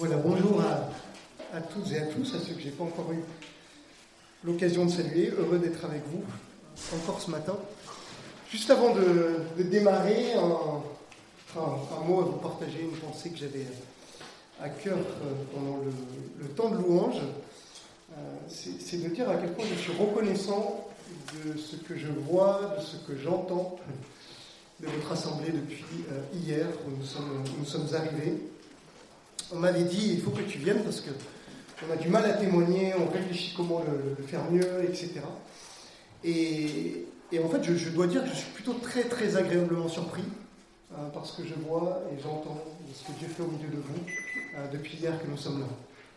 Voilà, bonjour à, toutes et à tous, à ceux que je n'ai pas encore eu l'occasion de saluer. Heureux d'être avec vous encore ce matin. Juste avant de, démarrer, un, mot à vous partager, une pensée que j'avais à cœur euh, pendant le, temps de louange. Euh, c'est de dire à quel point je suis reconnaissant de ce que je vois, de ce que j'entends de votre assemblée depuis euh, hier où nous sommes arrivés. On m'avait dit il faut que tu viennes parce que on a du mal à témoigner, on réfléchit comment le, faire mieux, etc. Et, en fait, je, dois dire que je suis plutôt très très agréablement surpris euh, parce que je vois et j'entends ce que Dieu fait au milieu de vous euh, depuis hier que nous sommes là.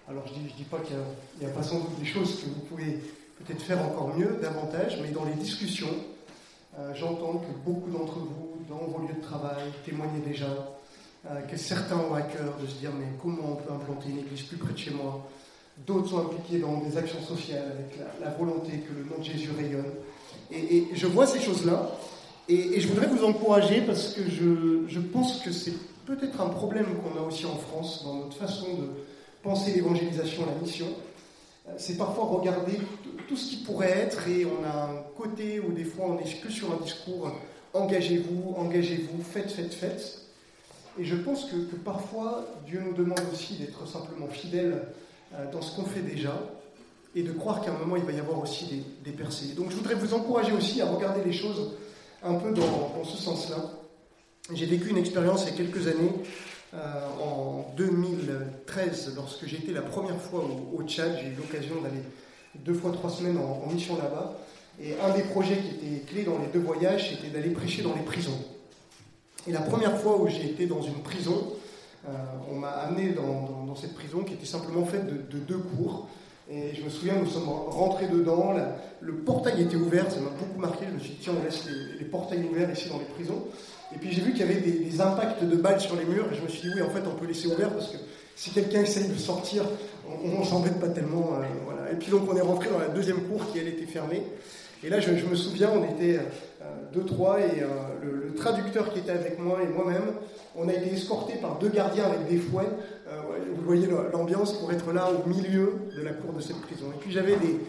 Alors je ne dis, dis, pas qu'il n'y a, pas sans doute des choses que vous pouvez peut-être faire encore mieux, davantage, mais dans les discussions, euh, j'entends que beaucoup d'entre vous, dans vos lieux de travail, témoignez déjà que certains ont à cœur de se dire mais comment on peut implanter une église plus près de chez moi? D'autres sont impliqués dans des actions sociales avec la, volonté que le nom de Jésus rayonne. Et, je vois ces choses-là et, je voudrais vous encourager parce que je, je pense que c'est peut-être un problème qu'on a aussi en France dans notre façon de penser l'évangélisation, la mission c'est parfois regarder tout ce qui pourrait être et on a un côté où des fois on n'est que sur un discours engagez-vous, engagez-vous, faites, faites, faites. Et je pense que, parfois Dieu nous demande aussi d'être simplement fidèles euh, dans ce qu'on fait déjà et de croire qu'à un moment il va y avoir aussi des, percées. Donc je voudrais vous encourager aussi à regarder les choses un peu dans, ce sens-là. J'ai vécu une expérience il y a quelques années euh, en 2013, lorsque j'étais la première fois au, Tchad, j'ai eu l'occasion d'aller deux fois trois semaines en, mission là-bas. Et un des projets qui était clé dans les deux voyages, c'était d'aller prêcher dans les prisons. Et la première fois où j'ai été dans une prison, euh, on m'a amené dans, cette prison qui était simplement faite de, deux cours. Et je me souviens, nous sommes rentrés dedans, le portail était ouvert, ça m'a beaucoup marqué. Je me suis dit, tiens, on laisse les, portails ouverts ici dans les prisons. Et puis j'ai vu qu'il y avait des, impacts de balles sur les murs, et je me suis dit, oui, en fait, on peut laisser ouvert parce que si quelqu'un essaye de sortir, on ne s'embête pas tellement. Euh, voilà. Et puis donc on est rentré dans la deuxième cour qui, elle, était fermée. Et là, je, me souviens, on était deux, trois, et euh, le, traducteur qui était avec moi et moi-même, on a été escortés par deux gardiens avec des fouets. vous voyez l'ambiance pour être là au milieu de la cour de cette prison. Et puis j'avais des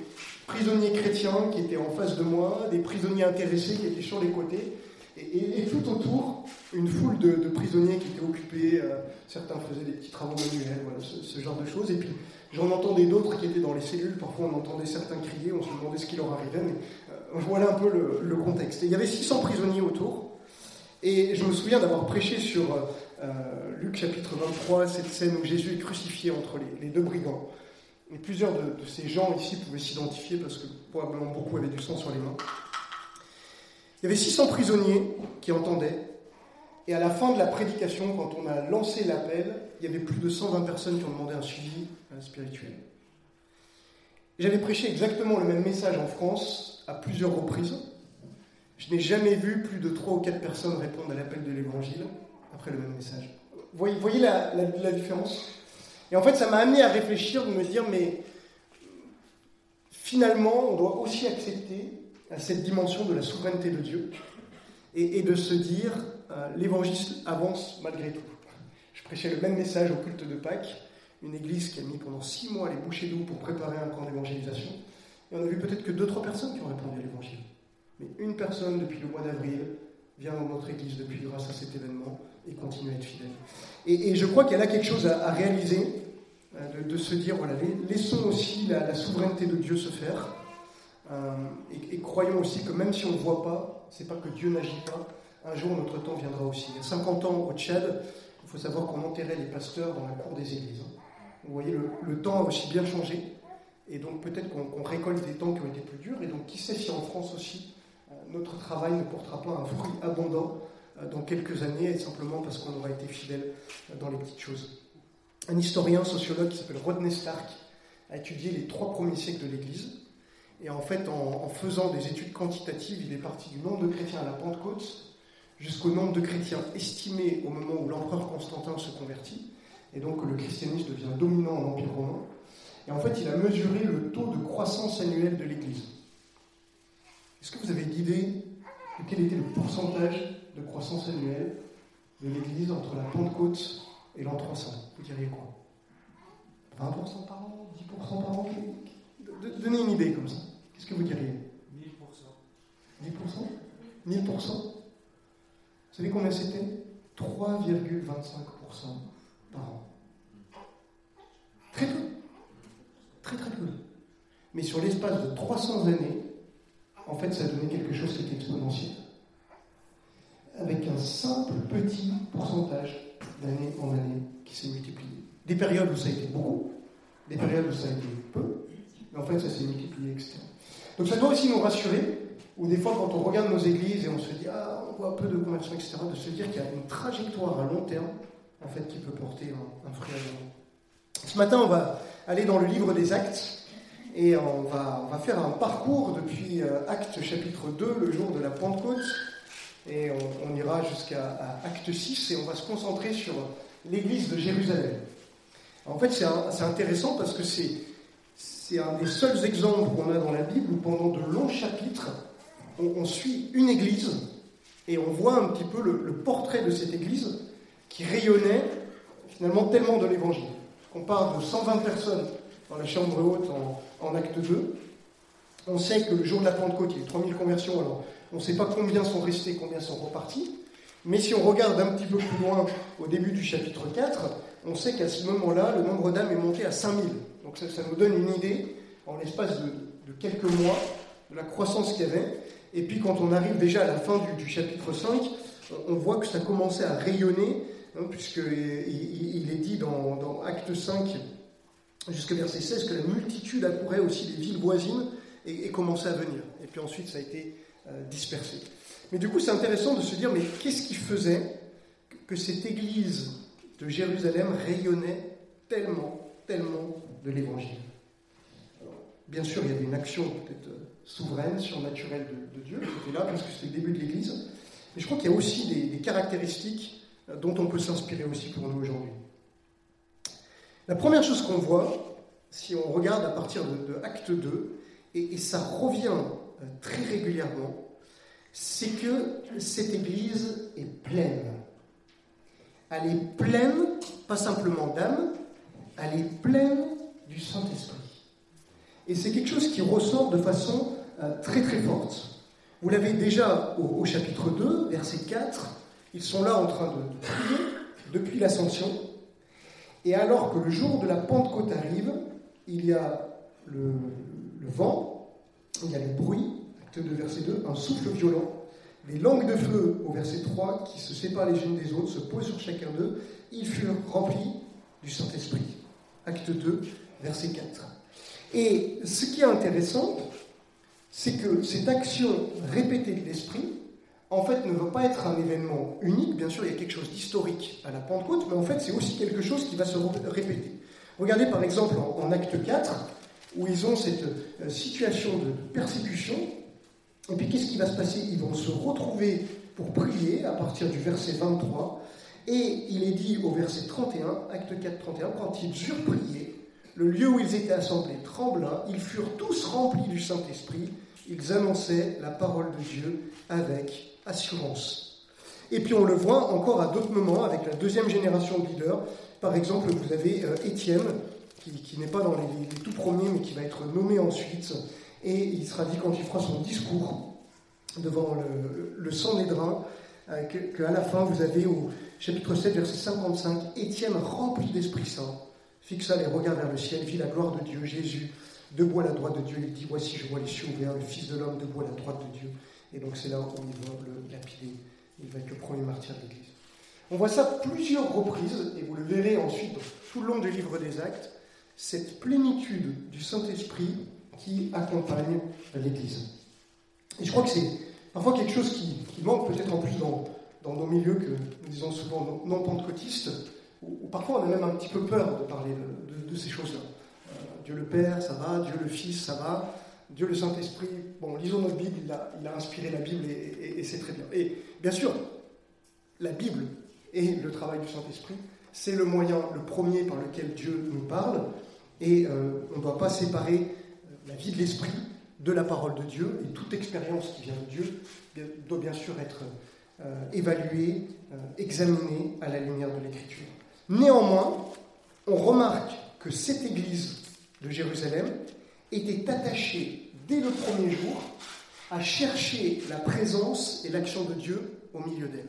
prisonniers chrétiens qui étaient en face de moi, des prisonniers intéressés qui étaient sur les côtés. Et, tout autour, une foule de, prisonniers qui étaient occupés, euh, certains faisaient des petits travaux manuels, ce, genre de choses. Et puis j'en entendais d'autres qui étaient dans les cellules, parfois on entendait certains crier, on se demandait ce qui leur arrivait, mais euh, voilà un peu le, contexte. Il y avait 600 prisonniers autour, et je me souviens d'avoir prêché sur euh, Luc chapitre 23, cette scène où Jésus est crucifié entre les, deux brigands. Et plusieurs de, de ces gens ici pouvaient s'identifier parce que probablement beaucoup avaient du sang sur les mains. Il y avait 600 prisonniers qui entendaient. Et à la fin de la prédication, quand on a lancé l'appel, il y avait plus de 120 personnes qui ont demandé un suivi euh, spirituel. J'avais prêché exactement le même message en France à plusieurs reprises. Je n'ai jamais vu plus de 3 ou 4 personnes répondre à l'appel de l'évangile après le même message. Vous voyez, la, différence? Et en fait, ça m'a amené à réfléchir, de me dire, mais finalement, on doit aussi accepter cette dimension de la souveraineté de Dieu et, de se dire euh, l'évangile avance malgré tout. Je prêchais le même message au culte de Pâques, une église qui a mis pendant six mois les bouchées d'eau pour préparer un camp d'évangélisation. On a vu peut-être que deux, trois personnes qui ont répondu à l'évangile. Mais une personne depuis le mois d'avril vient dans notre église depuis grâce à cet événement et continue à être fidèle. Et, je crois qu'il y a quelque chose à, réaliser, euh, de, se dire, voilà, laissons aussi la souveraineté de Dieu se faire. Euh, et, croyons aussi que même si on ne voit pas, c'est pas que Dieu n'agit pas, un jour notre temps viendra aussi. Il y a 50 ans au Tchad, il faut savoir qu'on enterrait les pasteurs dans la cour des églises. Vous voyez, le, temps a aussi bien changé, et donc peut-être qu'on récolte des temps qui ont été plus durs, et donc qui sait si en France aussi, euh, notre travail ne portera pas un fruit abondant euh, dans quelques années, simplement parce qu'on aura été fidèle dans les petites choses. Un historien sociologue qui s'appelle Rodney Stark a étudié les trois premiers siècles de l'Église, et en fait, en, faisant des études quantitatives, il est parti du nombre de chrétiens à la Pentecôte jusqu'au nombre de chrétiens estimés au moment où l'empereur Constantin se convertit. Et donc le christianisme devient dominant en Empire romain. Et en fait, il a mesuré le taux de croissance annuelle de l'Église. Est-ce que vous avez l'idée de quel était le pourcentage de croissance annuelle de l'Église entre la Pentecôte et l'an 300 Vous diriez quoi? 20% par an 10% par an? Donnez une idée comme ça. Qu'est-ce que vous diriez? 10% 1000% 1000% Vous savez combien c'était? 3,25% par an. Très peu. Très très peu. Mais sur l'espace de 300 années, en fait, ça donné quelque chose qui est exponentiel. Avec un simple petit pourcentage d'année en année qui s'est multiplié. Des périodes où ça a été beaucoup, des périodes où ça a été peu, mais en fait, ça s'est multiplié, etc. Donc ça doit aussi nous rassurer, ou des fois, quand on regarde nos églises et on se dit, ah, on voit peu de conversions, etc., de se dire qu'il y a une trajectoire à long terme, en fait, qui peut porter un, un fruit à Ce matin, on va aller dans le livre des Actes, et on va, faire un parcours depuis euh, Acte chapitre 2, le jour de la Pentecôte, et on, ira jusqu'à Acte 6, et on va se concentrer sur l'église de Jérusalem. En fait, c'est intéressant parce que c'est un des seuls exemples qu'on a dans la Bible où pendant de longs chapitres, on, suit une église et on voit un petit peu le, portrait de cette église qui rayonnait finalement tellement de l'évangile. On parle de 120 personnes dans la chambre haute en, acte 2. On sait que le jour de la Pentecôte, il y a eu 3000 conversions, on ne sait pas combien sont restés, combien sont repartis. Mais si on regarde un petit peu plus loin, au début du chapitre 4, on sait qu'à ce moment-là, le nombre d'âmes est monté à 5000. Donc ça, nous donne une idée, en l'espace de, quelques mois, de la croissance qu'il y avait. Et puis quand on arrive déjà à la fin du, chapitre 5, on voit que ça commençait à rayonner, puisqu'il est dit dans, dans Acte 5, jusqu'au verset 16, que la multitude accourait aussi des villes voisines et, commençait à venir. Et puis ensuite, ça a été euh, dispersé. Mais du coup, c'est intéressant de se dire, mais qu'est-ce qui faisait que cette église de Jérusalem rayonnait tellement, tellement de l'évangile? Bien sûr, il y avait une action peut-être euh, souveraine, surnaturelle de, Dieu qui était là, parce que c'était le début de l'église. Mais je crois qu'il y a aussi des caractéristiques dont on peut s'inspirer aussi pour nous aujourd'hui. La première chose qu'on voit, si on regarde à partir de, Acte 2, et, ça revient euh, très régulièrement, c'est que cette Église est pleine. Elle est pleine, pas simplement d'âme, elle est pleine du Saint-Esprit. Et c'est quelque chose qui ressort de façon euh, très très forte. Vous l'avez déjà au, chapitre 2, verset 4, ils sont là en train de prier depuis l'ascension. Et alors que le jour de la Pentecôte arrive, il y a le, vent, il y a le bruit, acte 2, verset 2, un souffle violent, les langues de feu au verset 3 qui se séparent les unes des autres, se posent sur chacun d'eux, ils furent remplis du Saint-Esprit. Acte 2, verset 4. Et ce qui est intéressant, c'est que cette action répétée de l'Esprit, en fait, ne veut pas être un événement unique. Bien sûr, il y a quelque chose d'historique à la Pentecôte, mais en fait, c'est aussi quelque chose qui va se répéter. Regardez par exemple en, acte 4, où ils ont cette euh, situation de persécution. Et puis, qu'est-ce qui va se passer? Ils vont se retrouver pour prier à partir du verset 23. Et il est dit au verset 31, acte 4, 31, quand ils eurent prié, le lieu où ils étaient assemblés trembla, ils furent tous remplis du Saint-Esprit, ils annonçaient la parole de Dieu avec assurance. Et puis on le voit encore à d'autres moments avec la deuxième génération de leaders. Par exemple, vous avez euh, Étienne, qui, n'est pas dans les, tout premiers, mais qui va être nommé ensuite. Et il sera dit quand il fera son discours devant le, le Sanhédrin, euh, qu'à la fin, vous avez au chapitre 7, verset 55, Étienne, rempli d'Esprit Saint, fixa les regards vers le ciel, vit la gloire de Dieu, Jésus, debout à la droite de Dieu, il dit Voici, je vois les cieux ouverts, le Fils de l'homme debout à la droite de Dieu. Et donc c'est là où il va le lapider. Il va être le premier martyr de l'Église. On voit ça plusieurs reprises, et vous le verrez ensuite tout le long du livre des Actes, cette plénitude du Saint-Esprit qui accompagne l'Église. Et je crois que c'est parfois quelque chose qui, manque peut-être en plus dans, dans, nos milieux que nous disons souvent non pentecôtistes, où, parfois on a même un petit peu peur de parler de, ces choses-là. Euh, Dieu le Père, ça va, Dieu le Fils, ça va, Dieu le Saint-Esprit, bon, lisons notre Bible, il a, inspiré la Bible et, c'est très bien. Et bien sûr, la Bible et le travail du Saint-Esprit, c'est le moyen, le premier par lequel Dieu nous parle, et euh, on ne doit pas séparer euh, la vie de l'Esprit de la parole de Dieu, et toute expérience qui vient de Dieu doit bien sûr être euh, évaluée, examinée à la lumière de l'Écriture. Néanmoins, on remarque que cette église de Jérusalem était attachée dès le premier jour à chercher la présence et l'action de Dieu au milieu d'elle.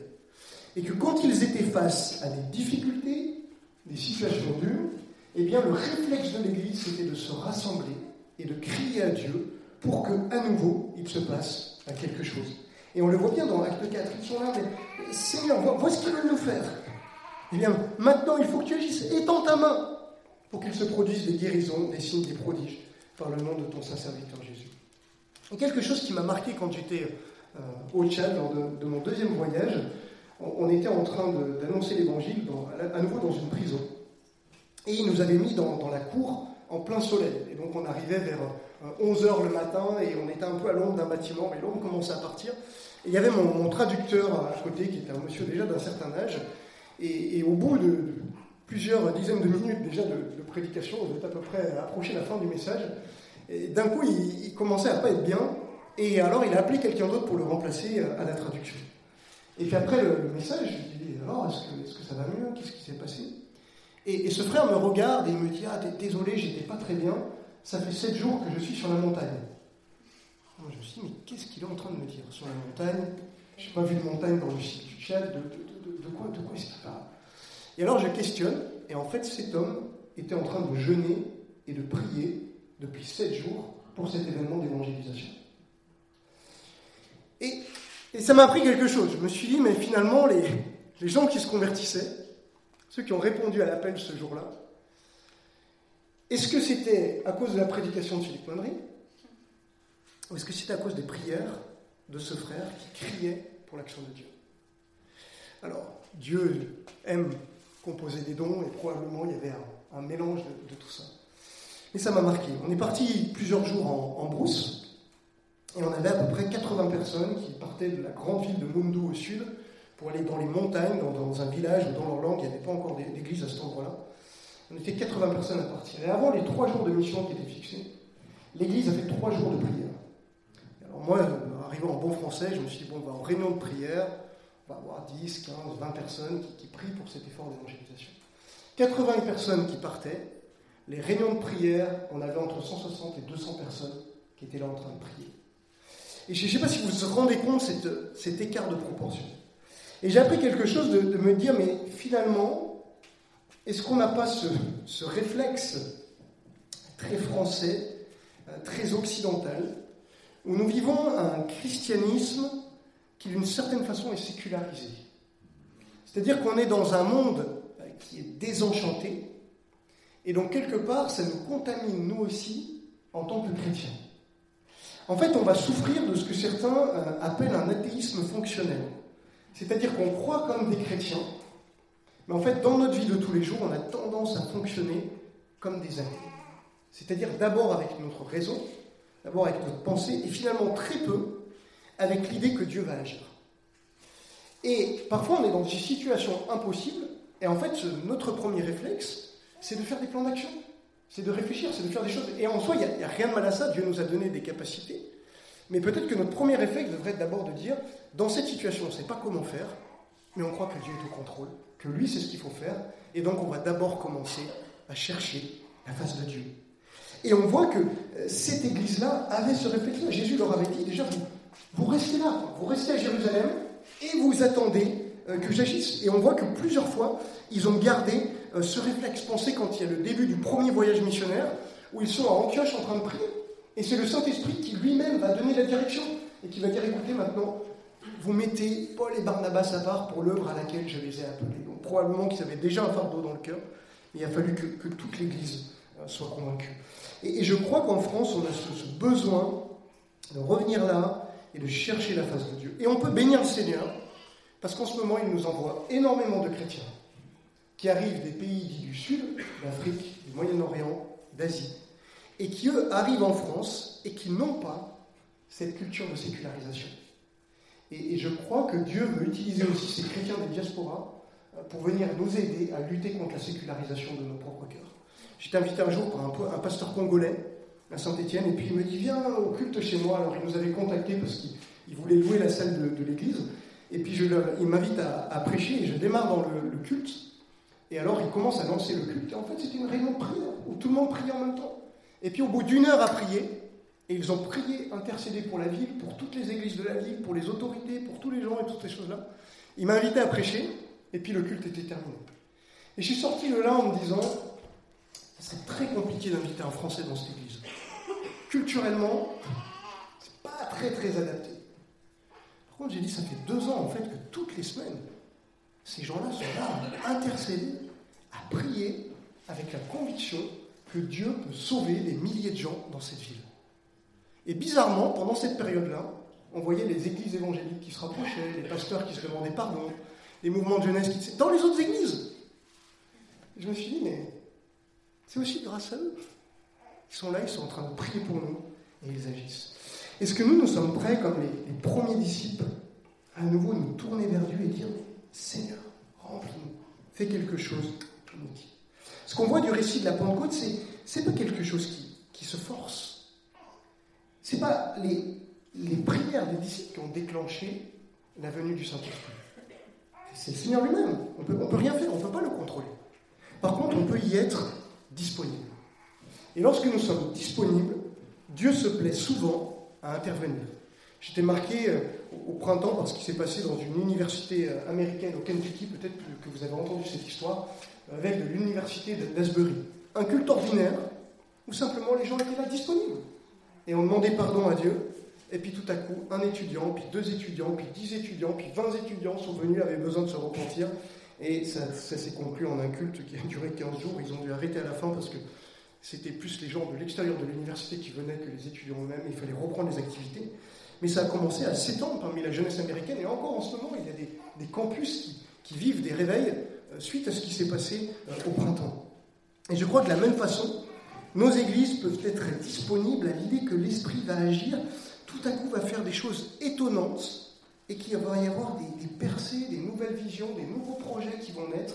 Et que quand ils étaient face à des difficultés, des situations dures, eh bien le réflexe de l'Église c'était de se rassembler et de crier à Dieu pour que à nouveau il se passe quelque chose. Et on le voit bien dans l'acte 4, ils sont là, mais Seigneur, vois, ce qu'ils veulent nous faire. Eh bien, maintenant, il faut que tu agisses. Étends ta main pour qu'il se produise des guérisons, des signes, des prodiges, par le nom de ton saint serviteur Jésus. Et quelque chose qui m'a marqué quand j'étais euh, au Tchad, lors de, mon deuxième voyage, on, était en train d'annoncer l'évangile à, nouveau dans une prison. Et ils nous avaient mis dans, la cour en plein soleil. Et donc on arrivait vers 11h euh, le matin et on était un peu à l'ombre d'un bâtiment, mais l'ombre commençait à partir. Et il y avait mon, traducteur à côté, qui était un monsieur déjà d'un certain âge. Et, au bout de, plusieurs dizaines de minutes déjà de, prédication, on était à peu près approché la fin du message, d'un coup il, commençait à pas être bien, et alors il a appelé quelqu'un d'autre pour le remplacer à la traduction. Et puis après le, message, je lui dis alors est-ce que, ça va mieux? Qu'est-ce qui s'est passé? Et, ce frère me regarde et il me dit ah désolé, j'étais pas très bien, ça fait sept jours que je suis sur la montagne. Moi, je me suis dit, mais qu'est-ce qu'il est en train de me dire Sur la montagne, je n'ai pas vu de montagne dans le site du Tchad, de, quoi, de quoi est-ce qu'il parle? Et alors je questionne, et en fait cet homme était en train de jeûner et de prier depuis sept jours pour cet événement d'évangélisation. Et, ça m'a appris quelque chose. Je me suis dit, mais finalement, les, les gens qui se convertissaient, ceux qui ont répondu à l'appel ce jour-là, est-ce que c'était à cause de la prédication de Philippe Mondry Ou est-ce que c'était à cause des prières de ce frère qui criait pour l'action de Dieu? Alors, Dieu aime composer des dons et probablement il y avait un, mélange de, tout ça. Et ça m'a marqué. On est parti plusieurs jours en, brousse et on avait à peu près 80 personnes qui partaient de la grande ville de Mundu au sud pour aller dans les montagnes, dans, un village où dans leur langue il n'y avait pas encore d'église à cet endroit-là. On était 80 personnes à partir. Et avant les trois jours de mission qui étaient fixés, l'église a fait trois jours de prière. Alors moi, arrivant en bon français, je me suis dit, bon, on va en réunion de prière, on va avoir 10, 15, 20 personnes qui, prient pour cet effort d'évangélisation. 80 personnes qui partaient. Les réunions de prière, on avait entre 160 et 200 personnes qui étaient là en train de prier. Et je ne sais pas si vous vous rendez compte de cet écart de proportion. Et j'ai appris quelque chose de, de me dire, mais finalement, est-ce qu'on n'a pas ce, réflexe très français, euh, très occidental, où nous vivons un christianisme qui d'une certaine façon est sécularisé? C'est-à-dire qu'on est dans un monde euh, qui est désenchanté, et donc quelque part ça nous contamine nous aussi en tant que chrétiens. En fait, on va souffrir de ce que certains euh, appellent un athéisme fonctionnel. C'est-à-dire qu'on croit comme des chrétiens, mais en fait, dans notre vie de tous les jours, on a tendance à fonctionner comme des athées. C'est-à-dire d'abord avec notre raison, d'abord avec notre pensée, et finalement très peu avec l'idée que Dieu va agir. Et parfois, on est dans des situations impossibles, et en fait, notre premier réflexe, c'est de faire des plans d'action. C'est de réfléchir, c'est de faire des choses. Et en soi, il n'y a, rien de mal à ça, Dieu nous a donné des capacités. Mais peut-être que notre premier réflexe devrait être d'abord de dire, dans cette situation, on ne sait pas comment faire, mais on croit que Dieu est au contrôle, que lui c'est ce qu'il faut faire, et donc on va d'abord commencer à chercher la face de Dieu. Et on voit que euh, cette église-là avait ce réflexe-là. Jésus leur avait dit déjà, vous, restez là, vous restez à Jérusalem, et vous attendez euh, que j'agisse. Et on voit que plusieurs fois, ils ont gardé euh, ce réflexe. Pensez quand il y a le début du premier voyage missionnaire, où ils sont à Antioche en train de prier, et c'est le Saint-Esprit qui lui-même va donner la direction, et qui va dire, écoutez, maintenant, vous mettez Paul et Barnabas à part pour l'œuvre à laquelle je les ai appelés. Donc probablement qu'ils avaient déjà un fardeau dans le cœur, mais il a fallu que, toute l'Église euh, soit convaincue. Et, je crois qu'en France, on a ce, besoin de revenir là et de chercher la face de Dieu. Et on peut bénir le Seigneur, parce qu'en ce moment, il nous envoie énormément de chrétiens qui arrivent des pays du Sud, d'Afrique, du Moyen-Orient, d'Asie, et qui, eux, arrivent en France et qui n'ont pas cette culture de sécularisation. Et, je crois que Dieu veut utiliser aussi ces chrétiens des diasporas euh, pour venir nous aider à lutter contre la sécularisation de nos propres cœurs. J'étais invité un jour par un, pasteur congolais à Saint-Étienne, et puis il me dit Viens au culte chez moi. Alors il nous avait contactés parce qu'il voulait louer la salle de, l'église. Et puis il m'invite à, prêcher, et je démarre dans le, culte. Et alors il commence à lancer le culte. Et en fait, c'était une réunion de prière où tout le monde priait en même temps. Et puis au bout d'une heure à prier, et ils ont prié, intercédé pour la ville, pour toutes les églises de la ville, pour les autorités, pour tous les gens et toutes ces choses-là. Il m'a invité à prêcher, et puis le culte était terminé. Et je suis sorti de là en me disant, ça serait très compliqué d'inviter un Français dans cette église. Culturellement, c'est pas très très adapté. Par contre, j'ai dit, ça fait deux ans en fait que toutes les semaines, ces gens-là sont là à intercéder, à prier, avec la conviction que Dieu peut sauver des milliers de gens dans cette ville. Et bizarrement, pendant cette période-là, on voyait les églises évangéliques qui se rapprochaient, les pasteurs qui se demandaient pardon, les mouvements de jeunesse qui... Dans les autres églises Je me suis dit, mais c'est aussi grâce à eux. Ils sont là, ils sont en train de prier pour nous, et ils agissent. Est-ce que nous, nous sommes prêts, comme les, premiers disciples, à nouveau nous tourner vers Dieu et dire, Seigneur, remplis-nous, fais quelque chose Ce qu'on voit du récit de la Pentecôte, c'est, c'est pas quelque chose qui, qui se force. C'est pas les, les prières des disciples qui ont déclenché la venue du Saint-Esprit. C'est le Seigneur lui-même. On peut, ne peut rien faire, on ne peut pas le contrôler. Par contre, on peut y être disponible. Et lorsque nous sommes disponibles, Dieu se plaît souvent à intervenir. J'étais marqué euh, au printemps par ce qui s'est passé dans une université euh, américaine au Kentucky, peut-être que vous avez entendu cette histoire, avec de l'université d'Asbury. Un culte ordinaire où simplement les gens étaient là disponibles. Et on demandait pardon à Dieu, et puis tout à coup, un étudiant, puis deux étudiants, puis dix étudiants, puis vingt étudiants sont venus, avaient besoin de se repentir. Et ça, s'est conclu en un culte qui a duré 15 jours. Ils ont dû arrêter à la fin parce que c'était plus les gens de l'extérieur de l'université qui venaient que les étudiants eux-mêmes. Il fallait reprendre les activités. Mais ça a commencé à s'étendre parmi la jeunesse américaine. Et encore en ce moment, il y a des, campus qui, vivent des réveils euh, suite à ce qui s'est passé euh, au printemps. Et je crois que de la même façon, nos églises peuvent être disponibles à l'idée que l'Esprit va agir tout à coup va faire des choses étonnantes et qu'il va y avoir des, percées, des nouvelles visions, des nouveaux projets qui vont naître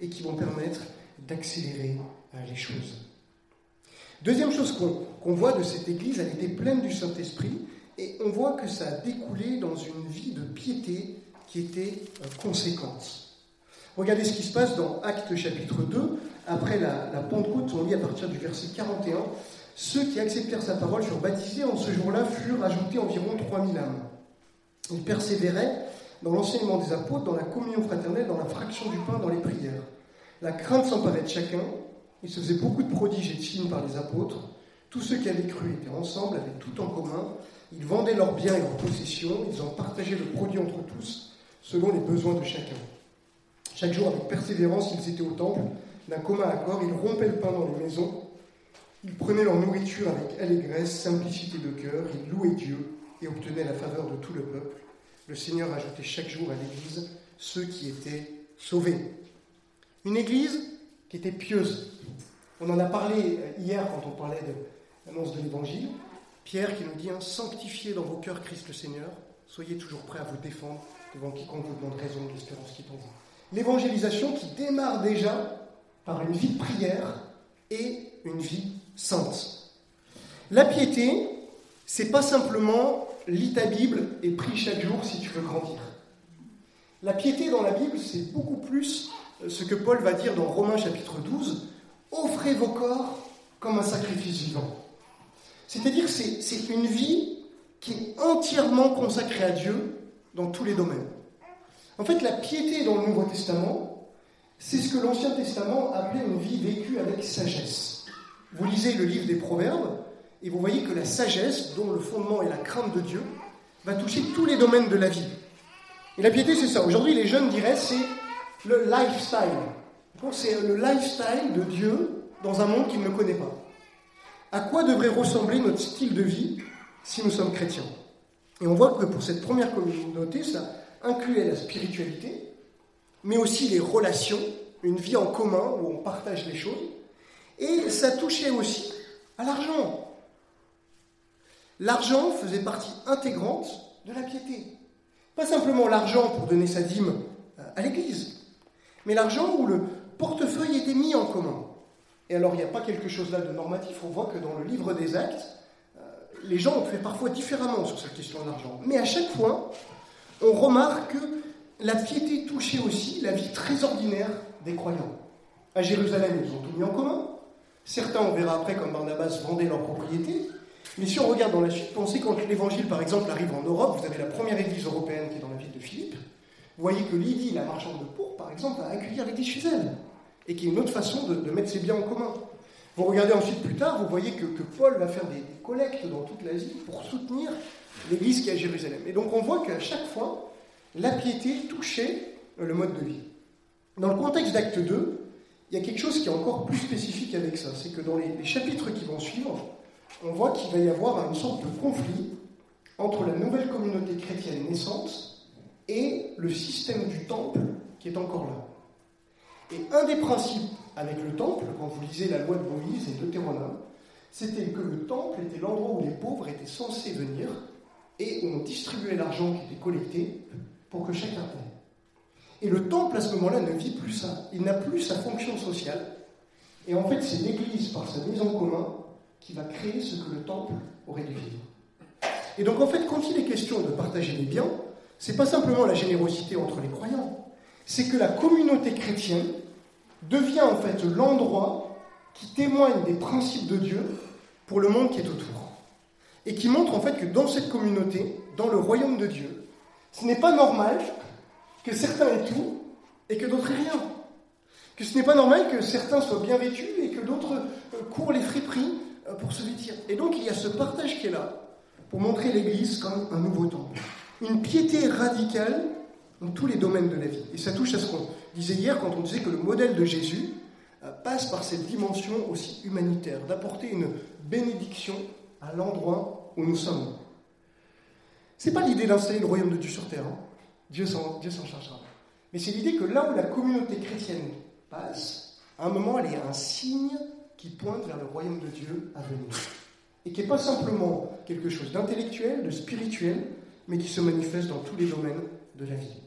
et qui vont permettre d'accélérer euh, les choses. Deuxième chose qu'on voit de cette Église, elle était pleine du Saint-Esprit et on voit que ça a découlé dans une vie de piété qui était euh, conséquente. Regardez ce qui se passe dans Actes chapitre 2. Après la, la Pentecôte, on lit à partir du verset 41. Ceux qui acceptèrent sa parole furent baptisés. En ce jour-là furent ajoutés environ 3000 âmes. Ils persévéraient dans l'enseignement des apôtres, dans la communion fraternelle, dans la fraction du pain, dans les prières. La crainte s'emparait de chacun. Il se faisait beaucoup de prodiges et de signes par les apôtres. Tous ceux qui avaient cru étaient ensemble, avaient tout en commun. Ils vendaient leurs biens et leurs possessions. Ils en partageaient le produit entre tous, selon les besoins de chacun. Chaque jour, avec persévérance, ils étaient au temple. D'un commun accord, ils rompaient le pain dans les maisons ils prenaient leur nourriture avec allégresse, simplicité de cœur, ils louaient Dieu et obtenaient la faveur de tout le peuple. Le Seigneur ajoutait chaque jour à l'Église ceux qui étaient sauvés. Une Église qui était pieuse. On en a parlé hier quand on parlait de l'annonce de l'Évangile. Pierre qui nous dit Sanctifiez dans vos cœurs Christ le Seigneur, soyez toujours prêts à vous défendre devant quiconque vous demande raison de l'espérance qui est en vous. L'évangélisation qui démarre déjà par une vie de prière et une vie sainte. La piété, c'est pas simplement lis ta Bible et prie chaque jour si tu veux grandir. La piété dans la Bible, c'est beaucoup plus euh, ce que Paul va dire dans Romains chapitre 12 offrez vos corps comme un sacrifice vivant. C'est-à-dire c'est, une vie qui est entièrement consacrée à Dieu dans tous les domaines. En fait, la piété dans le Nouveau Testament, c'est ce que l'Ancien Testament appelait une vie vécue avec sagesse. Vous lisez le livre des Proverbes et vous voyez que la sagesse, dont le fondement est la crainte de Dieu, va toucher tous les domaines de la vie. Et la piété, c'est ça. Aujourd'hui, les jeunes diraient c'est le lifestyle. C'est le lifestyle de Dieu dans un monde qu'il ne connaît pas. À quoi devrait ressembler notre style de vie si nous sommes chrétiens? Et on voit que pour cette première communauté, ça incluait la spiritualité, mais aussi les relations, une vie en commun où on partage les choses, et ça touchait aussi à l'argent. L'argent faisait partie intégrante de la piété. Pas simplement l'argent pour donner sa dîme euh, à l'Église, mais l'argent où le portefeuille était mis en commun. Et alors, il n'y a pas quelque chose là de normatif. On voit que dans le livre des actes, euh, les gens ont fait parfois différemment sur cette question de l'argent. Mais à chaque fois, on remarque que la piété touchait aussi la vie très ordinaire des croyants. À Jérusalem, ils ont tout mis en commun. Certains, on verra après, comme Barnabas, vendaient leurs propriétés. Mais si on regarde dans la suite, pensez quand l'évangile, par exemple, arrive en Europe, vous avez la première église européenne qui est dans la ville de Philippe. Vous voyez que Lydie, la marchande de pourpre, par exemple, va accueillir l'église chez elle. Et qui est une autre façon de, mettre ses biens en commun. Vous regardez ensuite plus tard, vous voyez que, Paul va faire des, collectes dans toute l'Asie pour soutenir l'église qui est à Jérusalem. Et donc on voit qu'à chaque fois, la piété touchait le mode de vie. Dans le contexte d'acte 2, il y a quelque chose qui est encore plus spécifique avec ça. C'est que dans les, chapitres qui vont suivre, on voit qu'il va y avoir une sorte de conflit entre la nouvelle communauté chrétienne naissante et le système du temple qui est encore là. Et un des principes avec le temple, quand vous lisez la loi de Moïse et Deutéronome, c'était que le temple était l'endroit où les pauvres étaient censés venir et où on distribuait l'argent qui était collecté pour que chacun ait. Et le temple, à ce moment-là, ne vit plus ça. Il n'a plus sa fonction sociale. Et en fait, c'est l'Église, par sa mise en commun, qui va créer ce que le temple aurait dû vivre. Et donc, en fait, quand il est question de partager les biens, c'est pas simplement la générosité entre les croyants, c'est que la communauté chrétienne devient en fait l'endroit qui témoigne des principes de Dieu pour le monde qui est autour. Et qui montre en fait que dans cette communauté, dans le royaume de Dieu, ce n'est pas normal que certains aient tout et que d'autres aient rien. Que ce n'est pas normal que certains soient bien vêtus et que d'autres euh, courent les friperies euh, pour se vêtir. Et donc il y a ce partage qui est là pour montrer l'Église comme un nouveau temple. Une piété radicale dans tous les domaines de la vie. Et ça touche à ce qu'on disait hier quand on disait que le modèle de Jésus euh, passe par cette dimension aussi humanitaire, d'apporter une bénédiction à l'endroit où nous sommes. C'est pas l'idée d'installer le royaume de Dieu sur terre. Hein. Dieu s'en chargera. Mais c'est l'idée que là où la communauté chrétienne passe, à un moment, elle est un signe qui pointe vers le royaume de Dieu à venir. Et qui n'est pas simplement quelque chose d'intellectuel, de spirituel, mais qui se manifeste dans tous les domaines de la vie.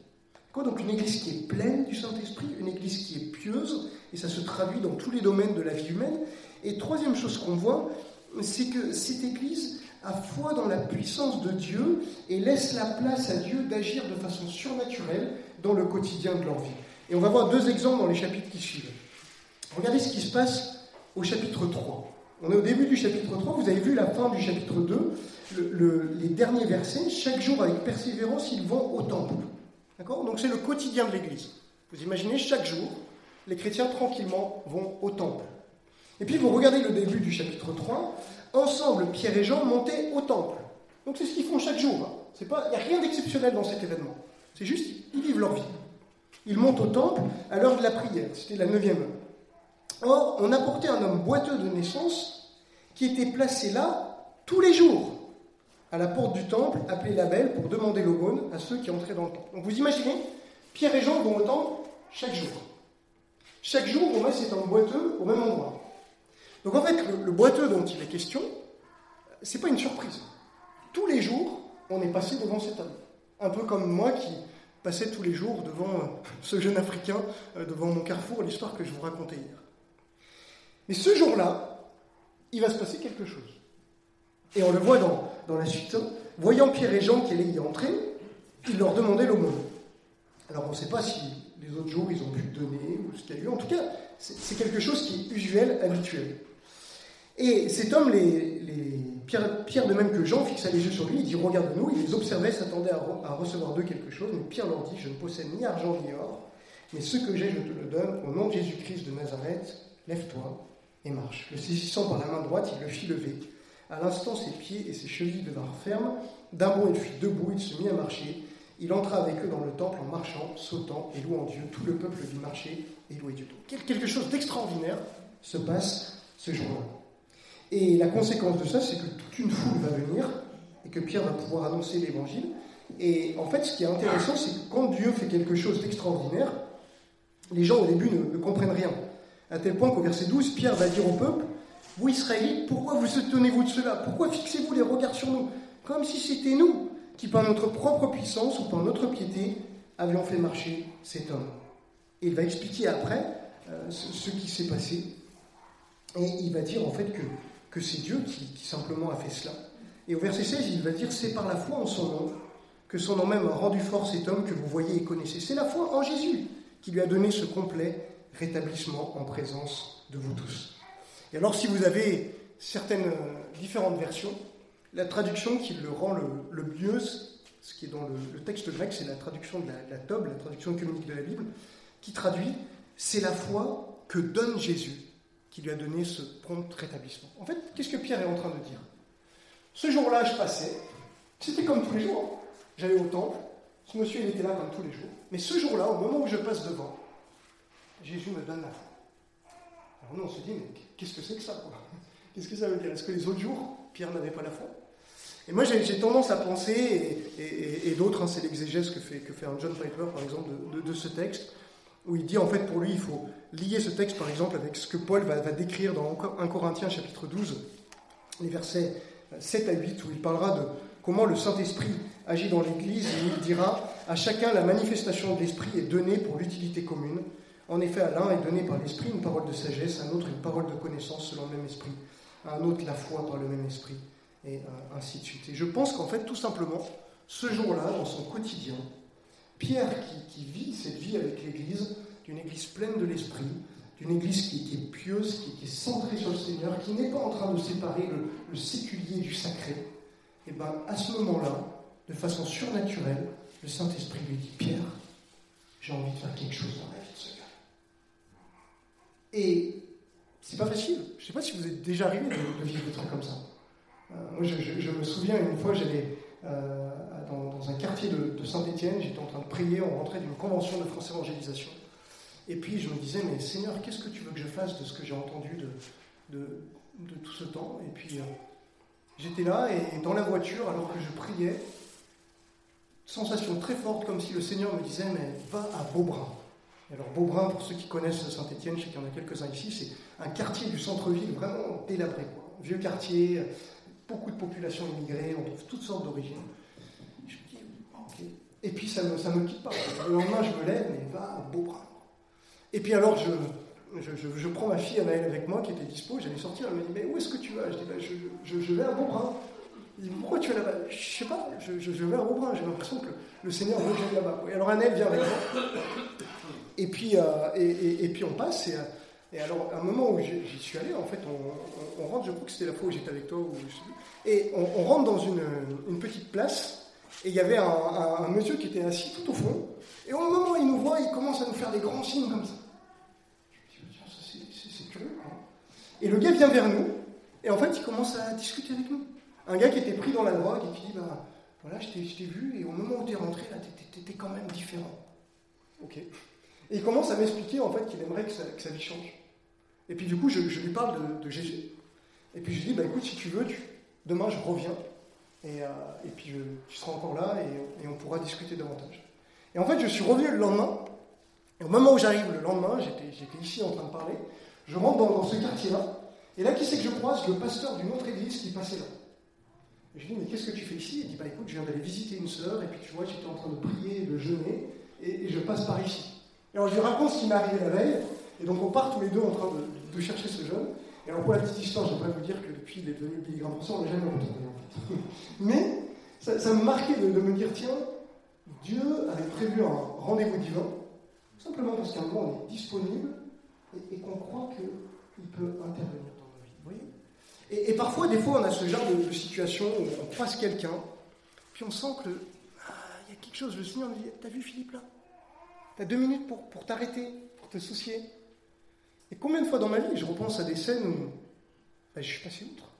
Donc une église qui est pleine du Saint-Esprit, une église qui est pieuse, et ça se traduit dans tous les domaines de la vie humaine. Et troisième chose qu'on voit, c'est que cette église, a foi dans la puissance de Dieu et laisse la place à Dieu d'agir de façon surnaturelle dans le quotidien de leur vie. Et on va voir deux exemples dans les chapitres qui suivent. Regardez ce qui se passe au chapitre 3. On est au début du chapitre 3, vous avez vu la fin du chapitre 2, les derniers versets, chaque jour avec persévérance, ils vont au temple. Donc c'est le quotidien de l'Église. Vous imaginez, chaque jour, les chrétiens tranquillement vont au temple. Et puis vous regardez le début du chapitre 3, ensemble, Pierre et Jean montaient au temple. Donc c'est ce qu'ils font chaque jour. Hein. Il n'y a rien d'exceptionnel dans cet événement. C'est juste, ils vivent leur vie. Ils montent au temple à l'heure de la prière. C'était la neuvième heure. Or, on apportait un homme boiteux de naissance qui était placé là tous les jours à la porte du temple, appelé la belle, pour demander l'aumône à ceux qui entraient dans le temple. Donc vous imaginez, Pierre et Jean vont au temple chaque jour. Chaque jour, on cet homme boiteux au même endroit. Donc en fait, le, boiteux dont il est question, c'est pas une surprise. Tous les jours, on est passé devant cet homme. Un peu comme moi qui passais tous les jours devant euh, ce jeune Africain, euh, devant mon carrefour, l'histoire que je vous racontais hier. Mais ce jour-là, il va se passer quelque chose. Et on le voit dans, dans la suite. Voyant Pierre et Jean qui allaient y entrer, il leur demandait l'aumône. Alors on ne sait pas si les autres jours ils ont pu donner ou ce qu'il y a eu. En tout cas, c'est quelque chose qui est usuel, habituel. Et cet homme, Pierre, de même que Jean, fixa les yeux sur lui, il dit Regarde-nous. Il les observait, s'attendait à, recevoir d'eux quelque chose. Mais Pierre leur dit Je ne possède ni argent ni or, mais ce que j'ai, je te le donne. Au nom de Jésus-Christ de Nazareth, lève-toi et marche. Le saisissant par la main droite, il le fit lever. À l'instant, ses pieds et ses chevilles devinrent fermes. D'un bond, il fut debout, il se mit à marcher. Il entra avec eux dans le temple en marchant, sautant et louant Dieu. Tout le peuple vit marcher et louer Dieu. Quelque chose d'extraordinaire se passe ce jour-là. Et la conséquence de ça, c'est que toute une foule va venir et que Pierre va pouvoir annoncer l'évangile. Et en fait, ce qui est intéressant, c'est que quand Dieu fait quelque chose d'extraordinaire, les gens au début ne, comprennent rien. À tel point qu'au verset 12, Pierre va dire au peuple Vous Israélites, pourquoi vous étonnez-vous de cela? Pourquoi fixez-vous les regards sur nous? Comme si c'était nous qui, par notre propre puissance ou par notre piété, avions fait marcher cet homme. Et il va expliquer après euh, ce qui s'est passé. Et il va dire en fait que que c'est Dieu qui, simplement a fait cela. Et au verset 16, il va dire C'est par la foi en son nom que son nom même a rendu fort cet homme que vous voyez et connaissez. C'est la foi en Jésus qui lui a donné ce complet rétablissement en présence de vous tous. Et alors si vous avez certaines euh, différentes versions, la traduction qui le rend le, mieux, ce qui est dans le, texte grec, c'est la traduction de la, la Tob, la traduction communique de la Bible, qui traduit c'est la foi que donne Jésus qui lui a donné ce prompt rétablissement. En fait, qu'est-ce que Pierre est en train de dire? Ce jour-là, je passais, c'était comme tous les jours. J'allais au temple, ce monsieur il était là comme tous les jours. Mais ce jour-là, au moment où je passe devant, Jésus me donne la foi. Alors nous, on se dit, mais qu'est-ce que c'est que ça Qu'est-ce que ça veut dire Est-ce que les autres jours, Pierre n'avait pas la foi Et moi, j'ai tendance à penser, et, d'autres, hein, c'est l'exégèse que fait, que fait un John Piper, par exemple, de, ce texte, où il dit, en fait, pour lui, il faut lier ce texte, par exemple, avec ce que Paul va, décrire dans 1 Corinthiens chapitre 12, les versets 7 à 8, où il parlera de comment le Saint-Esprit agit dans l'Église, et il dira, à chacun la manifestation de l'Esprit est donnée pour l'utilité commune. En effet, à l'un est donné par l'Esprit une parole de sagesse, à un autre une parole de connaissance selon le même Esprit, à un autre la foi par le même Esprit, et euh, ainsi de suite. Et je pense qu'en fait, tout simplement, ce jour-là, dans son quotidien, Pierre, qui, vit cette vie avec l'Église, d'une Église pleine de l'Esprit, d'une Église qui, est pieuse, qui, est centrée sur le Seigneur, qui n'est pas en train de séparer le, séculier du sacré, et bien à ce moment-là, de façon surnaturelle, le Saint-Esprit lui dit Pierre, j'ai envie de faire quelque chose dans la vie de ce gars. Et c'est pas facile. Je ne sais pas si vous êtes déjà arrivé de, vivre des trucs comme ça. Euh, je, me souviens une fois, j'allais euh, dans, un quartier de, Saint-Étienne, j'étais en train de prier, on rentrait d'une convention de France Évangélisation. Et puis je me disais, mais Seigneur, qu'est-ce que tu veux que je fasse de ce que j'ai entendu de, de, tout ce temps? Et puis euh, j'étais là, et dans la voiture, alors que je priais, sensation très forte, comme si le Seigneur me disait, mais va à Beaubrun. Alors Beaubrun, pour ceux qui connaissent Saint-Étienne, je sais qu'il y en a quelques-uns ici, c'est un quartier du centre-ville vraiment délabré. Vieux quartier, beaucoup de population immigrée, on trouve toutes sortes d'origines. Je me dis, ok. Et puis ça ne me, quitte pas. Le lendemain, je me lève, mais va à Beaubrun. Et puis alors, je, prends ma fille Anaëlle avec moi qui était dispo, j'allais sortir, elle me dit, mais où est-ce que tu vas? Je dis, ben, je, vais à Beaubrun. Il dit, pourquoi tu vas là-bas? Je sais pas, je, vais à Beaubrun, j'ai l'impression que le Seigneur veut que j'aille là-bas. Et alors Anaëlle vient avec moi. Et puis, euh, et, puis on passe, et, alors à un moment où j'y suis allé, en fait, on, rentre, je crois que c'était la fois où j'étais avec toi, et on, rentre dans une, petite place, et il y avait un, monsieur qui était assis tout au fond, et au moment où il nous voit, il commence à nous faire des grands signes comme ça. Je me dis, c'est curieux. Hein. Et le gars vient vers nous, et en fait, il commence à discuter avec nous. Un gars qui était pris dans la drogue et qui dit, bah voilà, je t'ai vu, et au moment où tu es rentré, là, t'étais quand même différent. Ok. Et il commence à m'expliquer en fait qu'il aimerait que sa, vie change. Et puis du coup, je, lui parle de, Jésus. Et puis je lui dis, bah écoute, si tu veux, demain je reviens. Et, euh, puis tu seras encore là et, on pourra discuter davantage. Et en fait, je suis revenu le lendemain. Et au moment où j'arrive le lendemain, j'étais ici en train de parler, je rentre dans, ce quartier-là. Et là, qui c'est que je croise? Le pasteur d'une autre église qui passait là. Et je lui dis, mais qu'est-ce que tu fais ici? Il dit, bah écoute, je viens d'aller visiter une sœur, et puis tu vois, j'étais en train de prier, de jeûner, et je passe par ici. Alors je lui raconte ce qui m'est arrivé la veille, et donc on part tous les deux en train de, chercher ce jeune. Et alors pour la petite histoire, j'aimerais vous dire que depuis il est devenu Billy Graham on n'est jamais retrouvé en fait. Mais ça, me marquait de, me dire, tiens, Dieu avait prévu un rendez-vous divin, simplement parce qu'un moment on est disponible et, qu'on croit qu'il peut intervenir dans nos vies. Vous voyez? Et, parfois, des fois, on a ce genre de, situation où on croise quelqu'un, puis on sent que ah, il y a quelque chose, le Seigneur me dit, t'as vu Philippe là? Tu as deux minutes pour, pour t'arrêter, pour te soucier. Et combien de fois dans ma vie, je repense à des scènes où ben, je suis passé outre.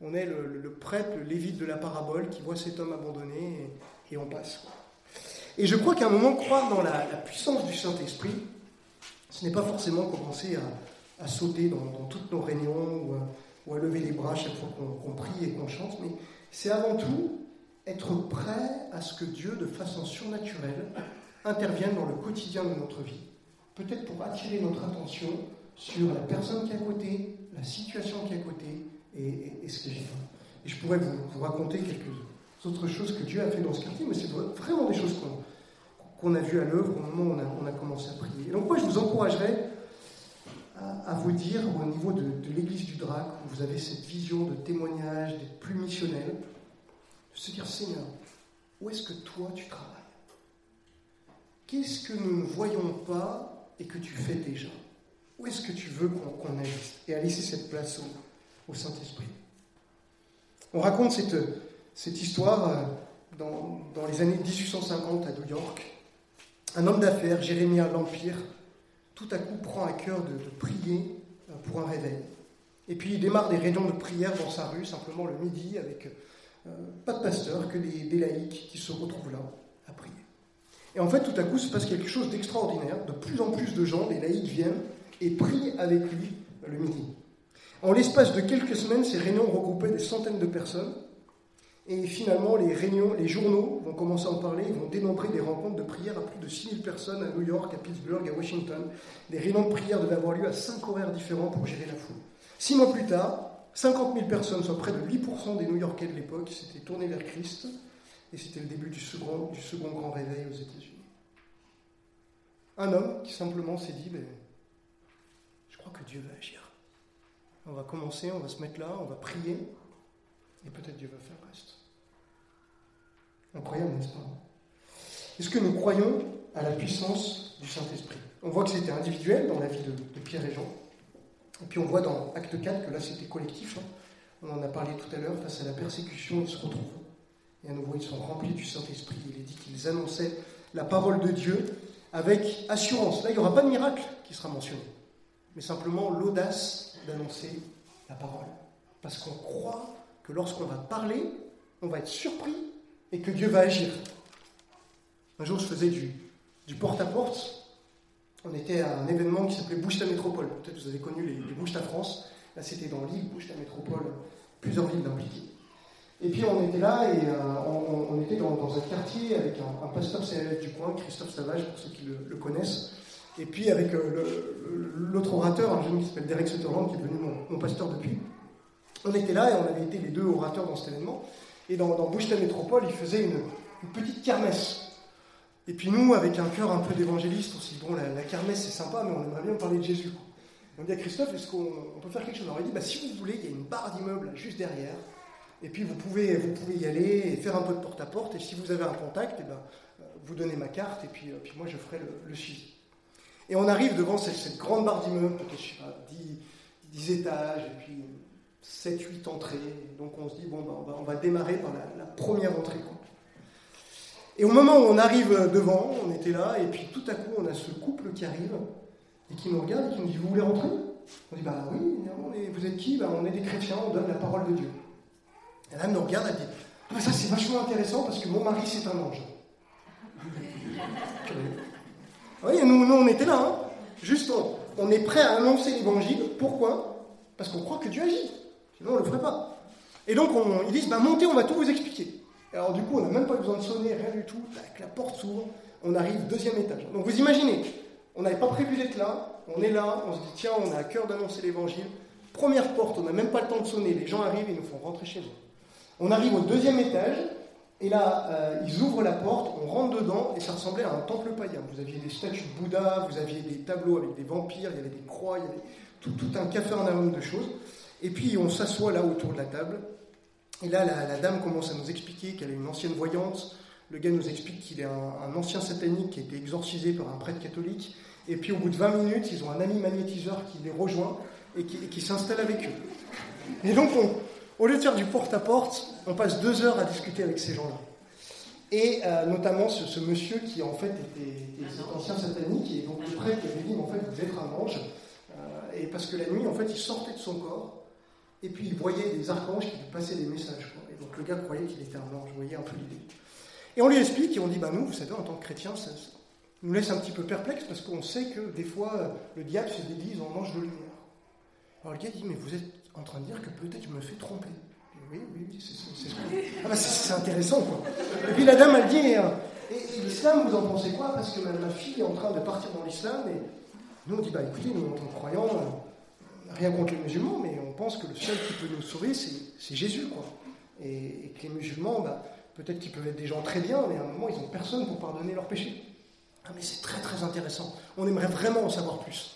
On est le, prêtre, le lévite de la parabole qui voit cet homme abandonné et, on passe. Et je crois qu'à un moment, croire dans la, puissance du Saint-Esprit, ce n'est pas forcément commencer à, sauter dans, toutes nos réunions ou à, lever les bras chaque fois qu'on prie et qu'on chante, mais c'est avant tout être prêt à ce que Dieu, de façon surnaturelle, interviennent dans le quotidien de notre vie. Peut-être pour attirer notre attention sur la personne qui est à côté, la situation qui est à côté et, ce que j'ai fait. Et je pourrais vous, raconter quelques autres choses que Dieu a fait dans ce quartier, mais c'est vraiment des choses qu'on a vues à l'œuvre au moment où on a, commencé à prier. Et donc moi, je vous encouragerais à, vous dire, au niveau de, de l'église du Drac, où vous avez cette vision de témoignage, d'être plus missionnel, de se dire, Seigneur, où est-ce que toi tu travailles? Qu'est-ce que nous ne voyons pas et que tu fais déjà Où est-ce que tu veux qu'on agisse Et à laisser cette place au, Saint-Esprit. On raconte cette, histoire euh, dans, les années 1850 à New York. Un homme d'affaires, Jérémia L'Empire, tout à coup prend à cœur de, prier euh, pour un réveil. Et puis il démarre des réunions de prière dans sa rue, simplement le midi, avec euh, pas de pasteur, que des, laïcs qui se retrouvent là. Et en fait, tout à coup, se passe quelque chose d'extraordinaire. De plus en plus de gens, des laïcs viennent et prient avec lui le midi. En l'espace de quelques semaines, ces réunions regroupaient des centaines de personnes. Et finalement, les réunions, les journaux vont commencer à en parler, ils vont dénombrer des rencontres de prière à plus de 6000 personnes à New York, à Pittsburgh, à Washington. Des réunions de prière devaient avoir lieu à cinq horaires différents pour gérer la foule. Six mois plus tard, 50 000 personnes, soit près de 8% des New-Yorkais de l'époque, s'étaient tournés vers Christ, et c'était le début du second, grand réveil aux États-Unis. Un homme qui simplement s'est dit, ben, je crois que Dieu va agir. On va commencer, on va se mettre là, on va prier, et peut-être Dieu va faire le reste. Incroyable, n'est-ce pas? Est-ce que nous croyons à la puissance du Saint-Esprit? On voit que c'était individuel dans la vie de, de, Pierre et Jean. Et puis on voit dans Acte 4 que là c'était collectif. Hein. On en a parlé tout à l'heure, face à la persécution, ils se retrouvent. Et à nouveau, ils sont remplis du Saint-Esprit. Il est dit qu'ils annonçaient la parole de Dieu avec assurance. Là, il n'y aura pas de miracle qui sera mentionné, mais simplement l'audace d'annoncer la parole. Parce qu'on croit que lorsqu'on va parler, on va être surpris et que Dieu va agir. Un jour, je faisais du, porte-à-porte. On était à un événement qui s'appelait Bouche ta métropole. Peut-être vous avez connu les, les ta France. Là, c'était dans l'île Bouche ta métropole, plusieurs villes impliquées. Et puis on était là et euh, on, on, était dans, un quartier avec un, pasteur CLF du coin, Christophe Savage, pour ceux qui le, connaissent. Et puis avec euh, l'autre orateur, un jeune qui s'appelle Derek Sutherland, qui est devenu mon, pasteur depuis. On était là et on avait été les deux orateurs dans cet événement. Et dans, dans Bouchetin Métropole, il faisait une, petite kermesse. Et puis nous, avec un cœur un peu d'évangéliste, on s'est dit, bon, la, la kermesse c'est sympa, mais on aimerait bien parler de Jésus. On dit à Christophe, est-ce qu'on peut faire quelque chose? Alors il dit, bah, si vous voulez, il y a une barre d'immeuble juste derrière. Et puis vous pouvez, vous pouvez y aller et faire un peu de porte-à-porte. -porte, et si vous avez un contact, eh ben, vous donnez ma carte et puis, puis moi je ferai le, le suivi. Et on arrive devant cette, grande barre d'immeuble, peut-être, je sais pas, 10, 10 étages, et puis 7, 8 entrées. Donc on se dit, bon, ben, on, va, on, va, démarrer par la, première entrée. Et au moment où on arrive devant, on était là, et puis tout à coup, on a ce couple qui arrive, et qui nous regarde, et qui nous dit, vous voulez rentrer? On dit, bah oui, vous êtes qui? Bah, On est des chrétiens, on donne la parole de Dieu. Elle nous regarde, elle dit, ah, ça c'est vachement intéressant, parce que mon mari, c'est un ange. Oui, nous, nous, on était là, hein. juste on, est prêt à annoncer l'évangile. Pourquoi? Parce qu'on croit que Dieu agit. Sinon, on ne le ferait pas. Et donc, on, ils disent bah, montez, on va tout vous expliquer. Alors, du coup, on n'a même pas besoin de sonner, rien du tout. La porte s'ouvre, on arrive deuxième étage. Donc, vous imaginez, on n'avait pas prévu d'être là, on est là, on se dit tiens, on a à cœur d'annoncer l'évangile. Première porte, on n'a même pas le temps de sonner, les gens arrivent et nous font rentrer chez eux. On arrive au deuxième étage, et là, euh, ils ouvrent la porte, on rentre dedans, et ça ressemblait à un temple païen. Vous aviez des statues de Bouddha, vous aviez des tableaux avec des vampires, il y avait des croix, il y avait tout, tout un amont de choses. Et puis on s'assoit là autour de la table, et là la, la dame commence à nous expliquer qu'elle est une ancienne voyante, le gars nous explique qu'il est un, un, ancien satanique qui a été exorcisé par un prêtre catholique, et puis au bout de 20 minutes, ils ont un ami magnétiseur qui les rejoint et qui, qui s'installe avec eux. Et donc on, au lieu de faire du porte-à-porte, -porte, on passe deux heures à discuter avec ces gens-là. Et euh, notamment ce, ce, monsieur qui en fait était, était cet ancien satanique, et donc le prêtre qui avait dit, en fait, vous êtes un ange, euh, et parce que la nuit, en fait, il sortait de son corps, et puis il voyait des archanges qui lui passaient des messages. Quoi. Et donc le gars croyait qu'il était un ange, vous voyez un peu l'idée. Et on lui explique, et on dit, bah nous, vous savez, en tant que chrétiens, ça, ça nous laisse un petit peu perplexe, parce qu'on sait que des fois, le diable se déguise en ange de lumière. Alors le gars dit, mais vous êtes en train de dire que peut-être je me fais tromper. Oui, oui, oui, c'est ah bah intéressant, quoi. Et puis la dame, elle dit, et, et, l'islam, vous en pensez quoi? Parce que ma, fille est en train de partir dans l'islam, et nous, on dit, bah écoutez, nous, en tant que croyants, euh, rien contre les musulmans, mais on pense que le seul qui peut nous sauver, c'est Jésus, quoi. Et, et, que les musulmans, bah, peut-être qu'ils peuvent être des gens très bien, mais à un moment, ils n'ont personne pour pardonner leurs péchés. Ah, mais c'est très, très intéressant. On aimerait vraiment en savoir plus.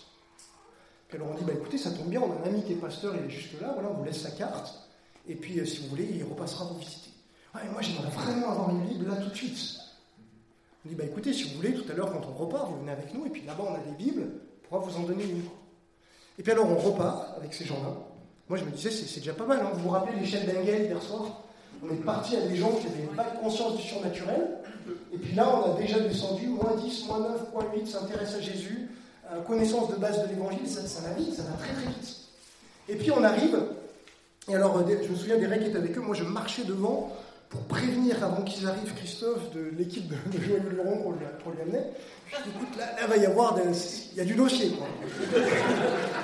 Puis alors on dit, bah écoutez, ça tombe bien, on a un ami qui est pasteur, il est juste là, voilà, on vous laisse sa carte, et puis euh, si vous voulez, il repassera vous visiter. Ouais, moi j'aimerais vraiment avoir une Bible là tout de suite. On dit, bah écoutez, si vous voulez, tout à l'heure quand on repart, vous venez avec nous, et puis là-bas on a des Bibles, on pourra vous en donner une. Et puis alors on repart avec ces gens-là. Moi je me disais, c'est déjà pas mal. Hein. Vous vous rappelez l'échelle d'Engel hier soir? On est parti avec des gens qui avaient une vague conscience du surnaturel. Et puis là, on a déjà descendu, moins 10, moins 9, moins 8, s'intéresse à Jésus, connaissance de base de l'évangile, ça, ça va vite, ça va très très vite. Et puis on arrive, et alors euh, je me souviens des règles qui étaient avec eux, moi je marchais devant pour prévenir avant qu'ils arrivent Christophe de l'équipe de, Joël Luron pour lui, pour lui amener. Je dis écoute, là, là va y avoir, il y a du dossier.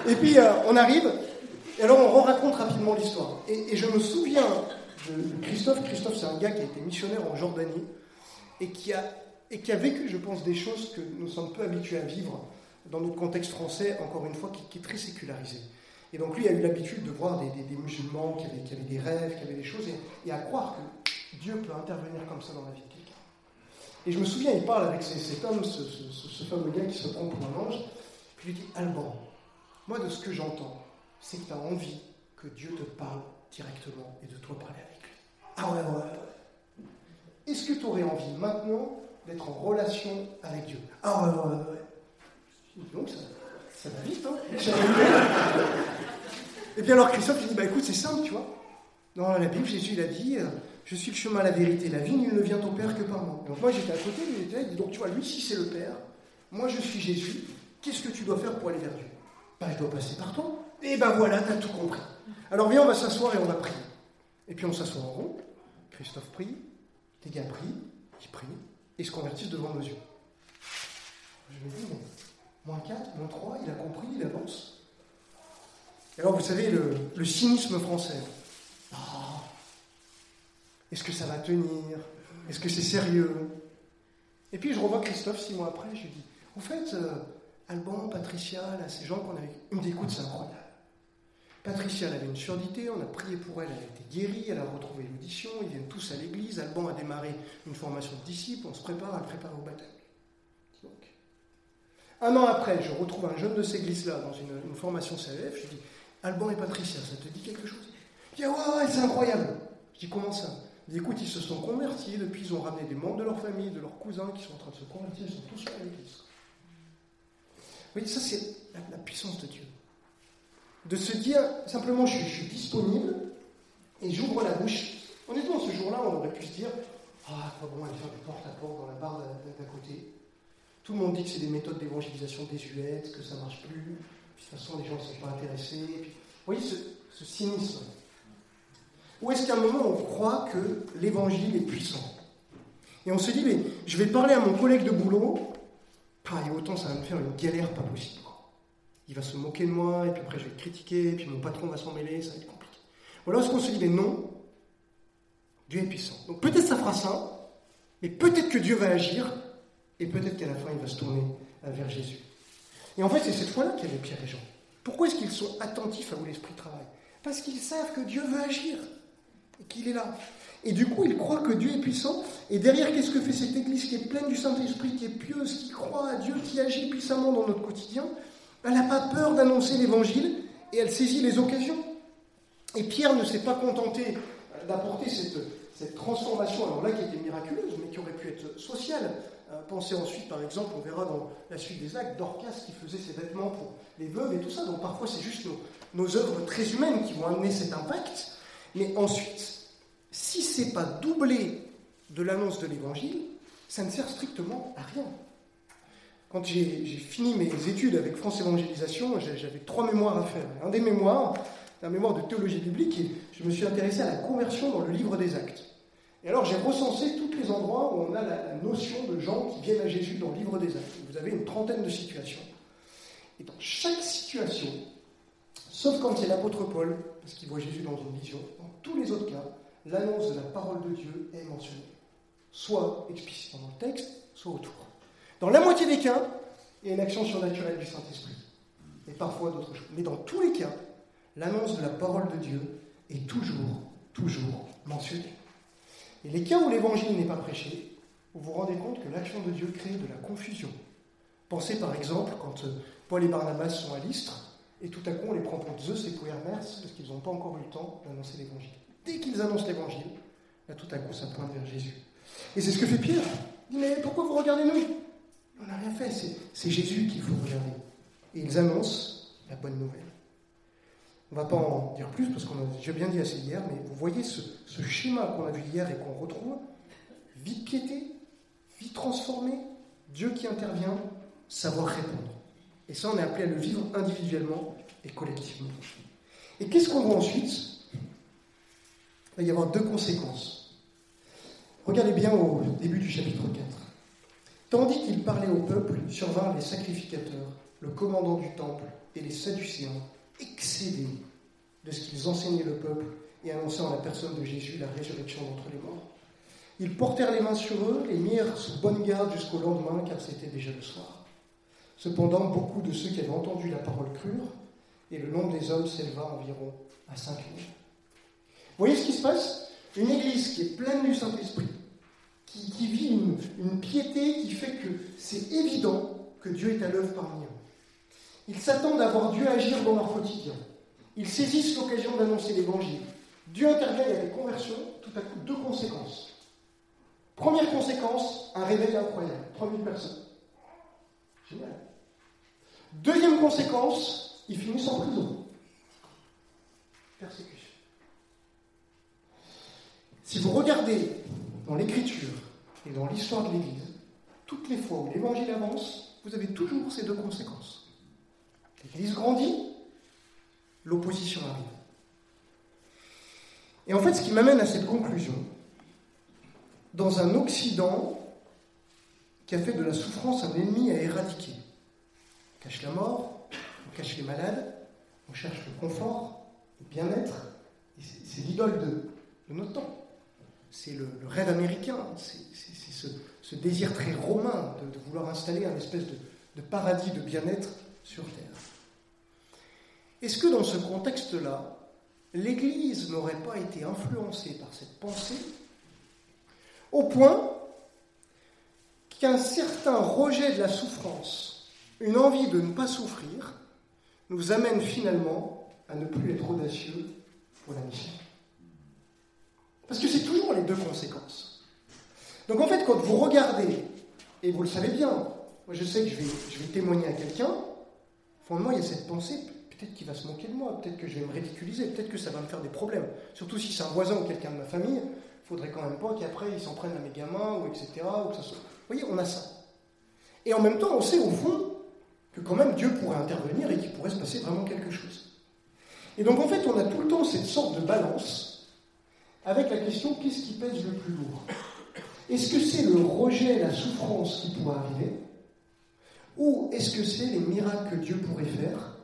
Et puis euh, on arrive, et alors on raconte rapidement l'histoire. Et, et, je me souviens de Christophe, Christophe c'est un gars qui a été missionnaire en Jordanie, et qui a, et qui a vécu, je pense, des choses que nous sommes peu habitués à vivre dans notre contexte français, encore une fois, qui, qui est très sécularisé. Et donc lui a eu l'habitude de voir des, des, des musulmans qui avaient, qui avaient, des rêves, qui avaient des choses, et, et, à croire que Dieu peut intervenir comme ça dans la vie de quelqu'un. Et je me souviens, il parle avec cet homme, ce, ce, ce, fameux gars qui se prend pour un ange, puis il lui dit, Alban, moi de ce que j'entends, c'est que tu as envie que Dieu te parle directement et de toi parler avec lui. Ah ouais, ouais, ouais. Est-ce que tu aurais envie maintenant d'être en relation avec Dieu? Ah ouais, ouais, ouais. Donc ça, va vite, hein Et puis alors Christophe, il dit, bah écoute, c'est simple, tu vois. Dans la Bible, Jésus, il a dit, euh, je suis le chemin, la vérité, la vie, nul ne vient au Père que par moi. Donc moi, j'étais à côté, lui, il était il dit, donc tu vois, lui, si c'est le Père, moi, je suis Jésus, qu'est-ce que tu dois faire pour aller vers Dieu? Bah, je dois passer par toi. Et ben voilà, tu as tout compris. Alors viens, on va s'asseoir et on va prier. Et puis on s'assoit en rond, Christophe prie, les gars prient, ils prient, et se convertissent devant nos yeux. Je me dis, moins 4, moins 3, il a compris, il avance. Alors, vous savez, le, cynisme français. Oh, Est-ce que ça va tenir? Est-ce que c'est sérieux? Et puis, je revois Christophe six mois après, je lui dis En fait, euh, Alban, Patricia, là, ces gens qu'on avait. Ils me disent Écoute, c'est incroyable. Patricia, elle avait une surdité, on a prié pour elle, elle a été guérie, elle a retrouvé l'audition, ils viennent tous à l'église. Alban a démarré une formation de disciple, on se prépare à le préparer au baptême. Un an après, je retrouve un jeune de ces églises-là dans une, formation CLF. Je dis Alban et Patricia, ça te dit quelque chose? Il dit Ouais, ouais, c'est incroyable. Je dis Comment ça? Il dit Écoute, ils se sont convertis, depuis ils ont ramené des membres de leur famille, de leurs cousins qui sont en train de se convertir, ils sont tous à l'église. Vous voyez, ça, c'est la, puissance de Dieu. De se dire simplement Je suis, disponible et j'ouvre la bouche. Honnêtement, ce jour-là, on aurait pu se dire Ah, pas bon aller faire du porte-à-porte dans la barre d'à côté. Tout le monde dit que c'est des méthodes d'évangélisation désuètes, que ça marche plus. De toute façon, les gens ne sont pas intéressés. Vous voyez ce, cynisme. Ou est-ce qu'à un moment, on croit que l'évangile est puissant? Et on se dit, mais je vais parler à mon collègue de boulot, et autant ça va me faire une galère pas possible. Il va se moquer de moi, et puis après je vais le critiquer, et puis mon patron va s'en mêler, ça va être compliqué. Ou alors est-ce qu'on se dit, mais non, Dieu est puissant. Donc peut-être ça fera ça, mais peut-être que Dieu va agir, et peut-être qu'à la fin, il va se tourner vers Jésus. Et en fait, c'est cette fois-là qu'il y avait Pierre et Jean. Pourquoi est-ce qu'ils sont attentifs à où l'Esprit travaille? Parce qu'ils savent que Dieu veut agir et qu'il est là. Et du coup, ils croient que Dieu est puissant. Et derrière, qu'est-ce que fait cette Église qui est pleine du Saint-Esprit, qui est pieuse, qui croit à Dieu, qui agit puissamment dans notre quotidien? Elle n'a pas peur d'annoncer l'Évangile et elle saisit les occasions. Et Pierre ne s'est pas contenté d'apporter cette, cette transformation, alors là qui était miraculeuse, mais qui aurait pu être sociale. Pensez ensuite, par exemple, on verra dans la suite des actes, Dorcas qui faisait ses vêtements pour les veuves et tout ça. Donc parfois, c'est juste nos, œuvres très humaines qui vont amener cet impact. Mais ensuite, si ce n'est pas doublé de l'annonce de l'évangile, ça ne sert strictement à rien. Quand j'ai fini mes études avec France Évangélisation, j'avais trois mémoires à faire. Un des mémoires, un mémoire de théologie biblique, et je me suis intéressé à la conversion dans le livre des actes. Et alors j'ai recensé tous les endroits où on a la, notion de gens qui viennent à Jésus dans le livre des actes. Vous avez une trentaine de situations. Et dans chaque situation, sauf quand c'est l'apôtre Paul, parce qu'il voit Jésus dans une vision, dans tous les autres cas, l'annonce de la parole de Dieu est mentionnée. Soit explicitement dans le texte, soit autour. Dans la moitié des cas, il y a une action surnaturelle du Saint-Esprit. Et parfois d'autres choses. Mais dans tous les cas, l'annonce de la parole de Dieu est toujours, toujours mentionnée. Et les cas où l'évangile n'est pas prêché, vous vous rendez compte que l'action de Dieu crée de la confusion. Pensez par exemple quand Paul et Barnabas sont à l'Istre, et tout à coup on les prend pour Zeus et pour Hermès, parce qu'ils n'ont pas encore eu le temps d'annoncer l'évangile. Dès qu'ils annoncent l'évangile, là tout à coup ça pointe vers Jésus. Et c'est ce que fait Pierre. Il dit Mais pourquoi vous regardez nous? On n'a rien fait, c'est Jésus qu'il faut regarder. Et ils annoncent la bonne nouvelle. On ne va pas en dire plus parce qu'on a déjà bien dit assez hier, mais vous voyez ce, schéma qu'on a vu hier et qu'on retrouve? Vie piété, vie transformée, Dieu qui intervient, savoir répondre. Et ça, on est appelé à le vivre individuellement et collectivement. Et qu'est-ce qu'on voit ensuite? Il va y avoir deux conséquences. Regardez bien au début du chapitre 4. Tandis qu'il parlait au peuple, survinrent les sacrificateurs, le commandant du temple et les Sadducéens, excédés de ce qu'ils enseignaient le peuple et annonçant à la personne de Jésus la résurrection d'entre les morts. Ils portèrent les mains sur eux et mirent sous bonne garde jusqu'au lendemain, car c'était déjà le soir. Cependant, beaucoup de ceux qui avaient entendu la parole crurent, et le nombre des hommes s'éleva environ à cinq mille. Vous voyez ce qui se passe? Une église qui est pleine du Saint-Esprit, qui, vit une, piété qui fait que c'est évident que Dieu est à l'œuvre parmi. Ils s'attendent à voir Dieu agir dans leur quotidien. Ils saisissent l'occasion d'annoncer l'évangile. Dieu intervient, a des conversions, tout à coup deux conséquences. Première conséquence, un réveil incroyable, 3000 personnes. Génial. Deuxième conséquence, ils finissent en prison. Persécution. Si vous regardez dans l'Écriture et dans l'histoire de l'Église, toutes les fois où l'Évangile avance, vous avez toujours ces deux conséquences. L'Église grandit, l'opposition arrive. Et en fait, ce qui m'amène à cette conclusion, dans un Occident qui a fait de la souffrance un ennemi à éradiquer. On cache la mort, on cache les malades, on cherche le confort, le bien-être. C'est l'idole de, notre temps. C'est le, rêve américain, c'est ce, désir très romain de, vouloir installer un espèce de, de paradis de bien-être sur Terre. Est-ce que dans ce contexte-là, l'Église n'aurait pas été influencée par cette pensée au point qu'un certain rejet de la souffrance, une envie de ne pas souffrir, nous amène finalement à ne plus être audacieux pour la mission? Parce que c'est toujours les deux conséquences. Donc en fait, quand vous regardez, et vous le savez bien, moi je sais que je vais, je vais témoigner à quelqu'un, fondamentalement il y a cette pensée, peut-être qu'il va se moquer de moi, peut-être que je vais me ridiculiser, peut-être que ça va me faire des problèmes. Surtout si c'est un voisin ou quelqu'un de ma famille, faudrait quand même pas qu'après ils s'en prennent à mes gamins, ou etc. Vous voyez, on a ça. Et en même temps, on sait au fond que quand même Dieu pourrait intervenir et qu'il pourrait se passer vraiment quelque chose. Et donc en fait, on a tout le temps cette sorte de balance avec la question qu'est-ce qui pèse le plus lourd? Est-ce que c'est le rejet, la souffrance qui pourrait arriver? Ou est-ce que c'est les miracles que Dieu pourrait faire?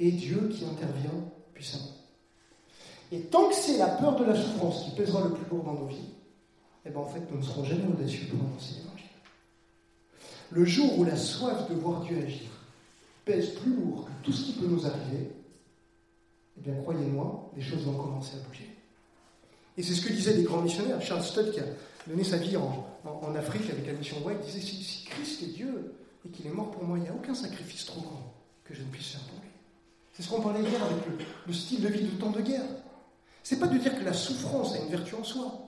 Et Dieu qui intervient puissamment et tant que c'est la peur de la souffrance qui pèsera le plus lourd dans nos vies, eh bien en fait, nous ne serons jamais audacieux pour annoncer l'évangile. Le jour où la soif de voir Dieu agir pèse plus lourd que tout ce qui peut nous arriver, eh bien croyez-moi, les choses vont commencer à bouger. Et c'est ce que disaient les grands missionnaires. Charles Studd, qui a donné sa vie en, Afrique avec la mission White, disait si, Christ est Dieu et qu'il est mort pour moi, il n'y a aucun sacrifice trop grand que je ne puisse faire pour lui. C'est ce qu'on parlait hier avec le style de vie de temps de guerre. C'est pas de dire que la souffrance a une vertu en soi.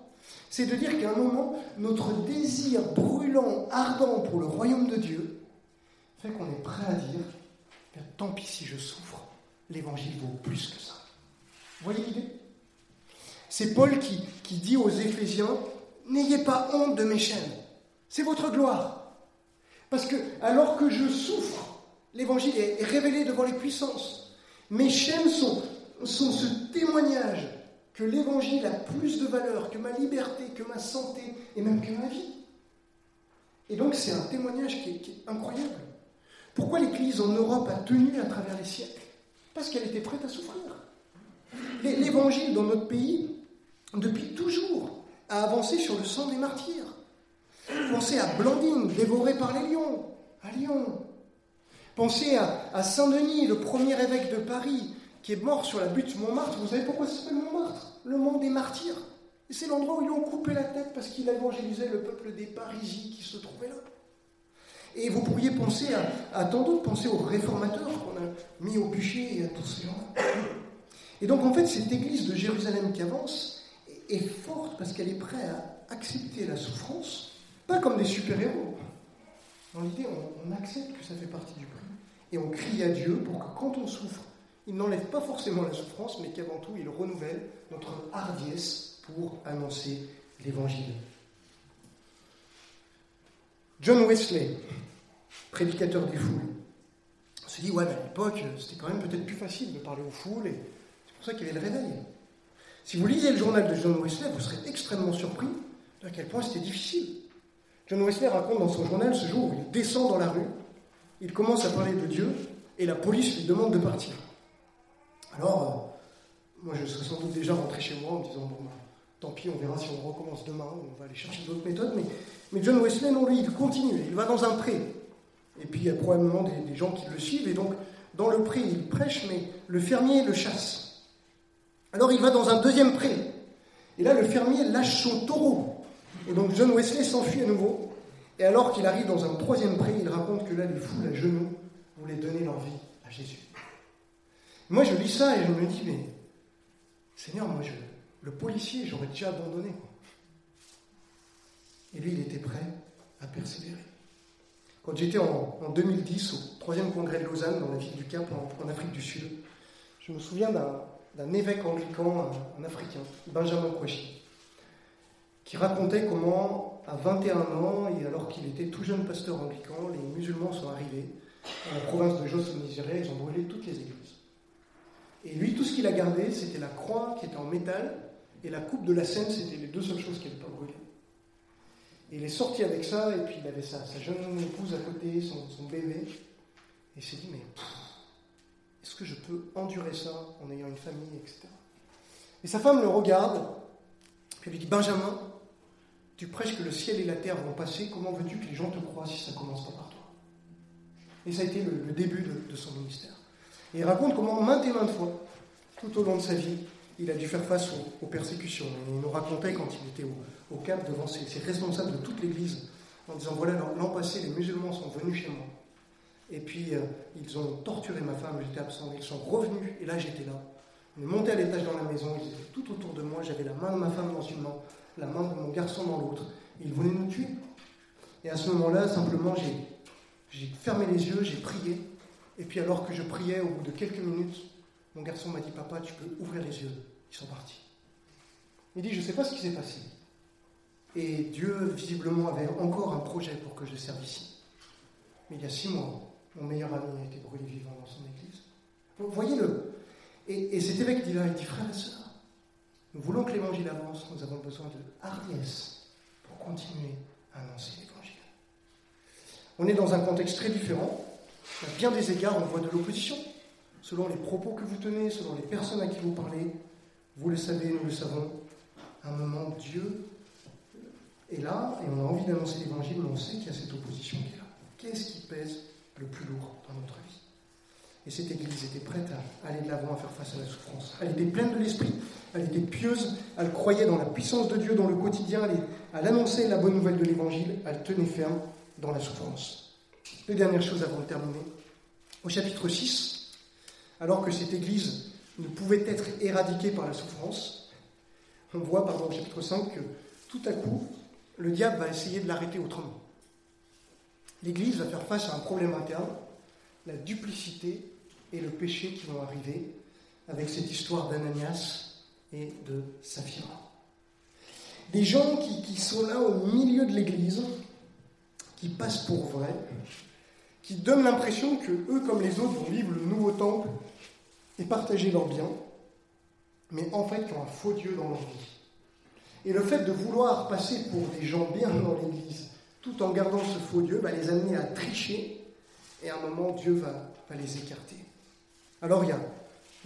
C'est de dire qu'à un moment, notre désir brûlant, ardent pour le royaume de Dieu fait qu'on est prêt à dire tant pis si je souffre, l'évangile vaut plus que ça. Vous voyez l'idée? C'est Paul qui, qui dit aux Éphésiens N'ayez pas honte de mes chaînes, c'est votre gloire. Parce que alors que je souffre, l'évangile est révélé devant les puissances. Mes chaînes sont, ce témoignage que l'évangile a plus de valeur que ma liberté, que ma santé et même que ma vie. Et donc c'est un témoignage qui est, incroyable. Pourquoi l'Église en Europe a tenu à travers les siècles? Parce qu'elle était prête à souffrir. L'Évangile dans notre pays, depuis toujours, a avancé sur le sang des martyrs. Pensez à Blandine, dévorée par les lions, à Lyon. Pensez à, Saint-Denis, le premier évêque de Paris, qui est mort sur la butte Montmartre. Vous savez pourquoi ça s'appelle Montmartre? Le mont des martyrs. C'est l'endroit où ils ont coupé la tête parce qu'il évangélisait le peuple des Parisiens qui se trouvait là. Et vous pourriez penser à, tant d'autres, penser aux réformateurs qu'on a mis au bûcher et à tous ces gens-là. Et donc en fait, cette église de Jérusalem qui avance est forte parce qu'elle est prête à accepter la souffrance, pas comme des super-héros. Dans l'idée, on, on accepte que ça fait partie du. Et on crie à Dieu pour que quand on souffre, il n'enlève pas forcément la souffrance, mais qu'avant tout, il renouvelle notre hardiesse pour annoncer l'Évangile. John Wesley, prédicateur des foules, se dit, ouais, à l'époque, c'était quand même peut-être plus facile de parler aux foules, et c'est pour ça qu'il y avait le réveil. Si vous lisez le journal de John Wesley, vous serez extrêmement surpris à quel point c'était difficile. John Wesley raconte dans son journal ce jour où il descend dans la rue, il commence à parler de Dieu, et la police lui demande de partir. Alors, euh, moi je serais sans doute déjà rentré chez moi en me disant, bon, bah, tant pis, on verra si on recommence demain, on va aller chercher d'autres méthodes, mais, mais John Wesley, non, lui, il continue, il va dans un pré. Et puis il y a probablement des, des gens qui le suivent, et donc dans le pré, il prêche, mais le fermier le chasse. Alors il va dans un deuxième pré, et là le fermier lâche son taureau. Et donc John Wesley s'enfuit à nouveau, et alors qu'il arrive dans un troisième pré, il raconte que là les foules à genoux voulaient donner leur vie à Jésus. Moi, je lis ça et je me dis, mais Seigneur, moi, le policier, j'aurais déjà abandonné. Et lui, il était prêt à persévérer. Quand j'étais en, 2010 au troisième congrès de Lausanne, dans la ville du Cap, en, Afrique du Sud, je me souviens d'un évêque anglican, un, Africain, Benjamin Kouachi, qui racontait comment, à 21 ans, et alors qu'il était tout jeune pasteur anglican, les musulmans sont arrivés dans la province de Jos au Nigeria, ils ont brûlé toutes les églises. Et lui, tout ce qu'il a gardé, c'était la croix qui était en métal, et la coupe de la scène, c'était les deux seules choses qui n'avaient pas brûlé. Et il est sorti avec ça, et puis il avait sa, sa jeune épouse à côté, son, bébé, et il s'est dit, mais est-ce que je peux endurer ça en ayant une famille, etc. Et sa femme le regarde, puis elle lui dit, Benjamin, tu prêches que le ciel et la terre vont passer, comment veux-tu que les gens te croient si ça commence pas par toi? Et ça a été le, début de son ministère. Et il raconte comment maintes et maintes fois, tout au long de sa vie, il a dû faire face aux, persécutions. il nous racontait quand il était au, Cap devant ses, responsables de toute l'Église, en disant voilà, l'an passé, les musulmans sont venus chez moi. Et puis, euh, ils ont torturé ma femme, j'étais absent. Ils sont revenus, et là, j'étais là. Ils montaient à l'étage dans la maison, ils étaient tout autour de moi. J'avais la main de ma femme dans une main, la main de mon garçon dans l'autre. Et ils voulaient nous tuer. Et à ce moment-là, simplement, j'ai fermé les yeux, j'ai prié. Et puis alors que je priais, au bout de quelques minutes, mon garçon m'a dit, papa, tu peux ouvrir les yeux. Ils sont partis. Il dit, je ne sais pas ce qui s'est passé. Et Dieu, visiblement, avait encore un projet pour que je serve ici. Mais il y a six mois, mon meilleur ami a été brûlé vivant dans son église. Voyez-le. Et, cet évêque dit là, il dit, frères et sœurs, nous voulons que l'évangile avance, nous avons besoin de hardiesse pour continuer à annoncer l'évangile. On est dans un contexte très différent. À bien des égards, on voit de l'opposition. Selon les propos que vous tenez, selon les personnes à qui vous parlez, vous le savez, nous le savons, à un moment, Dieu est là et on a envie d'annoncer l'évangile, mais on sait qu'il y a cette opposition qui est là. Qu'est-ce qui pèse le plus lourd dans notre vie? Et cette Église était prête à aller de l'avant, à faire face à la souffrance. Elle était pleine de l'esprit, elle était pieuse, elle croyait dans la puissance de Dieu dans le quotidien, elle, annonçait la bonne nouvelle de l'évangile, elle tenait ferme dans la souffrance. Deux dernières choses avant de terminer. Au chapitre 6, alors que cette Église ne pouvait être éradiquée par la souffrance, on voit, pardon, au chapitre 5, que tout à coup, le diable va essayer de l'arrêter autrement. L'Église va faire face à un problème interne, la duplicité et le péché qui vont arriver avec cette histoire d'Ananias et de Saphira. Des gens qui, sont là au milieu de l'Église, qui passent pour vrai, qui donnent l'impression que eux, comme les autres, vont vivre le nouveau temple et partager leurs biens, mais en fait qui ont un faux Dieu dans leur vie. Et le fait de vouloir passer pour des gens bien dans l'Église, tout en gardant ce faux Dieu, va les amener à tricher, et à un moment, Dieu va, les écarter. Alors il y, a,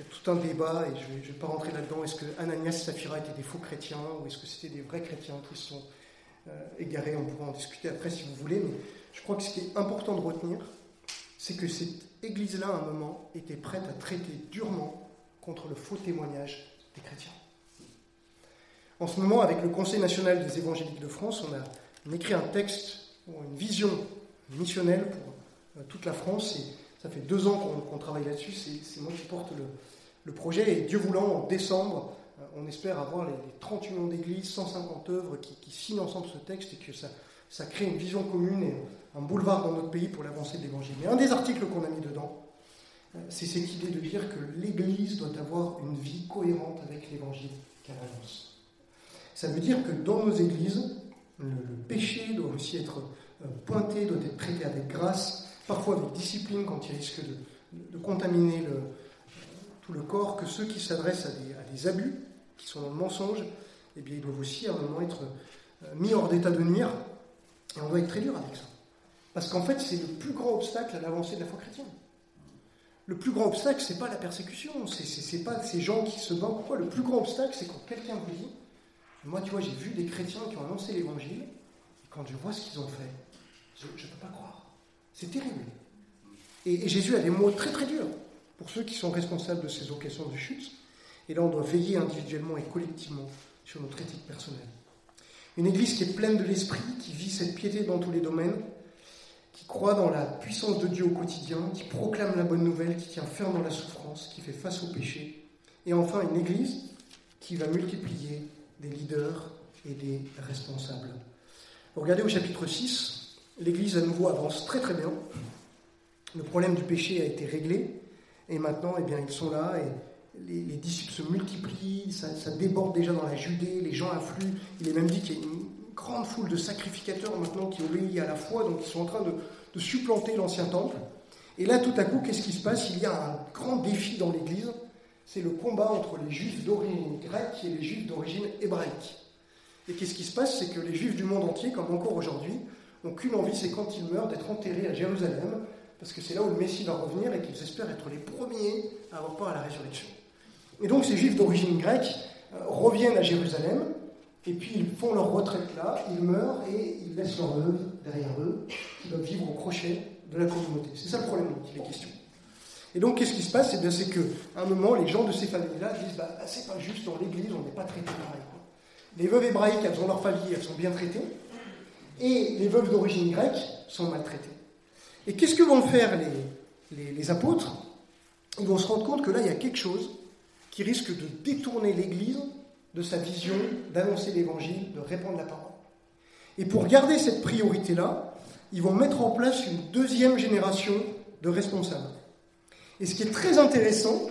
tout un débat, et je ne vais, pas rentrer là-dedans, est-ce que Ananias et Saphira étaient des faux chrétiens, ou est-ce que c'était des vrais chrétiens qui sont euh, égarés? On pourra en discuter après si vous voulez, mais je crois que ce qui est important de retenir, c'est que cette Église-là, à un moment, était prête à traiter durement contre le faux témoignage des chrétiens. En ce moment, avec le Conseil national des évangéliques de France, on a écrit un texte, une vision missionnelle pour euh, toute la France. Et ça fait deux ans qu'on travaille là-dessus. C'est moi qui porte le, projet. Et Dieu voulant, en décembre, euh, on espère avoir les, 38 millions d'églises, 150 œuvres qui, signent ensemble ce texte et que ça, ça crée une vision commune et un boulevard dans notre pays pour l'avancée de l'évangile. Mais un des articles qu'on a mis dedans, c'est cette idée de dire que l'Église doit avoir une vie cohérente avec l'Évangile qu'elle annonce. Ça veut dire que dans nos églises, le, péché doit aussi être euh, pointé, doit être traité avec grâce, parfois avec discipline quand il risque de, contaminer tout le corps, que ceux qui s'adressent à des, abus, qui sont dans le mensonge, eh bien, ils doivent aussi à un moment être euh, mis hors d'état de nuire. Et on doit être très dur avec ça. Parce qu'en fait, c'est le plus grand obstacle à l'avancée de la foi chrétienne. Le plus grand obstacle, c'est pas la persécution, c'est pas ces gens qui se battent. Pourquoi Le plus grand obstacle, c'est quand quelqu'un vous dit Moi, tu vois, j'ai vu des chrétiens qui ont annoncé l'évangile, et quand je vois ce qu'ils ont fait, je ne peux pas croire. C'est terrible. Et, Jésus a des mots très très durs pour ceux qui sont responsables de ces occasions de chute. Et là, on doit veiller individuellement et collectivement sur notre éthique personnelle. Une église qui est pleine de l'esprit, qui vit cette piété dans tous les domaines, qui croit dans la puissance de Dieu au quotidien, qui proclame la bonne nouvelle, qui tient ferme dans la souffrance, qui fait face au péché. Et enfin, une église qui va multiplier des leaders et des responsables. regardez au chapitre 6, l'Église à nouveau avance très très bien. Le problème du péché a été réglé. Et maintenant, eh bien, ils sont là et les, disciples se multiplient, ça, déborde déjà dans la Judée, les gens affluent. Il est même dit qu'il y a une grande foule de sacrificateurs maintenant qui obéissent à la foi, donc ils sont en train de supplanter l'ancien temple. Et là, tout à coup, qu'est-ce qui se passe? Il y a un grand défi dans l'Église, c'est le combat entre les juifs d'origine grecque et les juifs d'origine hébraïque. Et qu'est-ce qui se passe? C'est que les juifs du monde entier, comme encore aujourd'hui, n'ont qu'une envie, c'est quand ils meurent, d'être enterrés à Jérusalem, parce que c'est là où le Messie va revenir et qu'ils espèrent être les premiers à avoir part à la résurrection. Et donc ces juifs d'origine grecque euh, reviennent à Jérusalem, et puis ils font leur retraite là, ils meurent et ils laissent leur veuve derrière eux, qui doivent vivre au crochet de la communauté. C'est ça le problème dont il est question. Et donc, qu'est-ce qui se passe? Eh C'est qu'à un moment, les gens de ces familles-là disent bah, c'est pas juste, dans l'église, on n'est pas traité pareil. Les veuves hébraïques, elles ont leur famille, elles sont bien traitées, et les veuves d'origine grecque sont maltraitées. Et qu'est-ce que vont faire les, les, apôtres? Ils vont se rendre compte que là, il y a quelque chose qui risque de détourner l'Église de sa vision d'annoncer l'Évangile, de répandre la parole. Et pour garder cette priorité-là, ils vont mettre en place une deuxième génération de responsables. Et ce qui est très intéressant,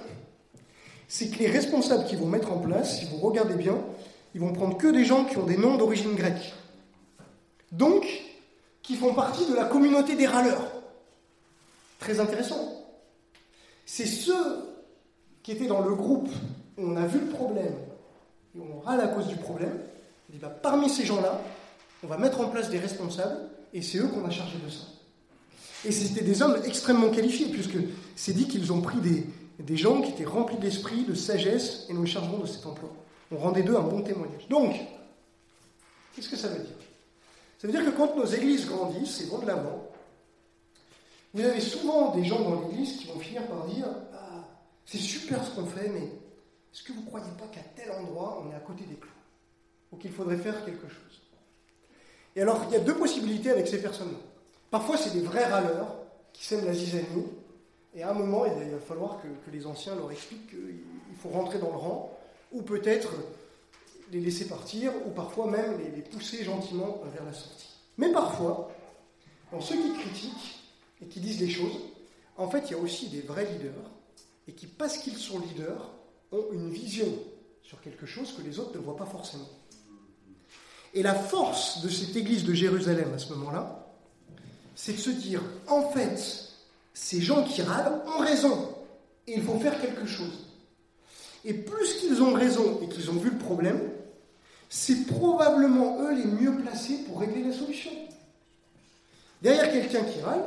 c'est que les responsables qu'ils vont mettre en place, si vous regardez bien, ils vont prendre que des gens qui ont des noms d'origine grecque. Donc, qui font partie de la communauté des râleurs. Très intéressant. C'est ceux qui étaient dans le groupe où on a vu le problème et on râle à cause du problème. Et bah, parmi ces gens-là, on va mettre en place des responsables et c'est eux qu'on va charger de ça. Et c'était des hommes extrêmement qualifiés, puisque c'est dit qu'ils ont pris des, des gens qui étaient remplis d'esprit, de sagesse, et nous les chargerons de cet emploi. On rendait d'eux un bon témoignage. Donc, qu'est-ce que ça veut dire? Ça veut dire que quand nos églises grandissent et vont de l'avant, vous avez souvent des gens dans l'église qui vont finir par dire Ah, c'est super ce qu'on fait, mais est-ce que vous ne croyez pas qu'à tel endroit, on est à côté des clous Ou qu'il faudrait faire quelque chose? Et alors, il y a deux possibilités avec ces personnes-là. Parfois, c'est des vrais râleurs qui sèment la zizanie, et à un moment, il va falloir que, que les anciens leur expliquent qu'il faut rentrer dans le rang, ou peut-être les laisser partir ou parfois même les, pousser gentiment vers la sortie. Mais parfois, dans ceux qui critiquent et qui disent les choses, en fait, il y a aussi des vrais leaders et qui, parce qu'ils sont leaders, ont une vision sur quelque chose que les autres ne voient pas forcément. Et la force de cette église de Jérusalem à ce moment-là, c'est de se dire, en fait, ces gens qui râlent ont raison et il faut faire quelque chose. Et plus qu'ils ont raison et qu'ils ont vu le problème, c'est probablement eux les mieux placés pour régler la solution. Derrière quelqu'un qui râle,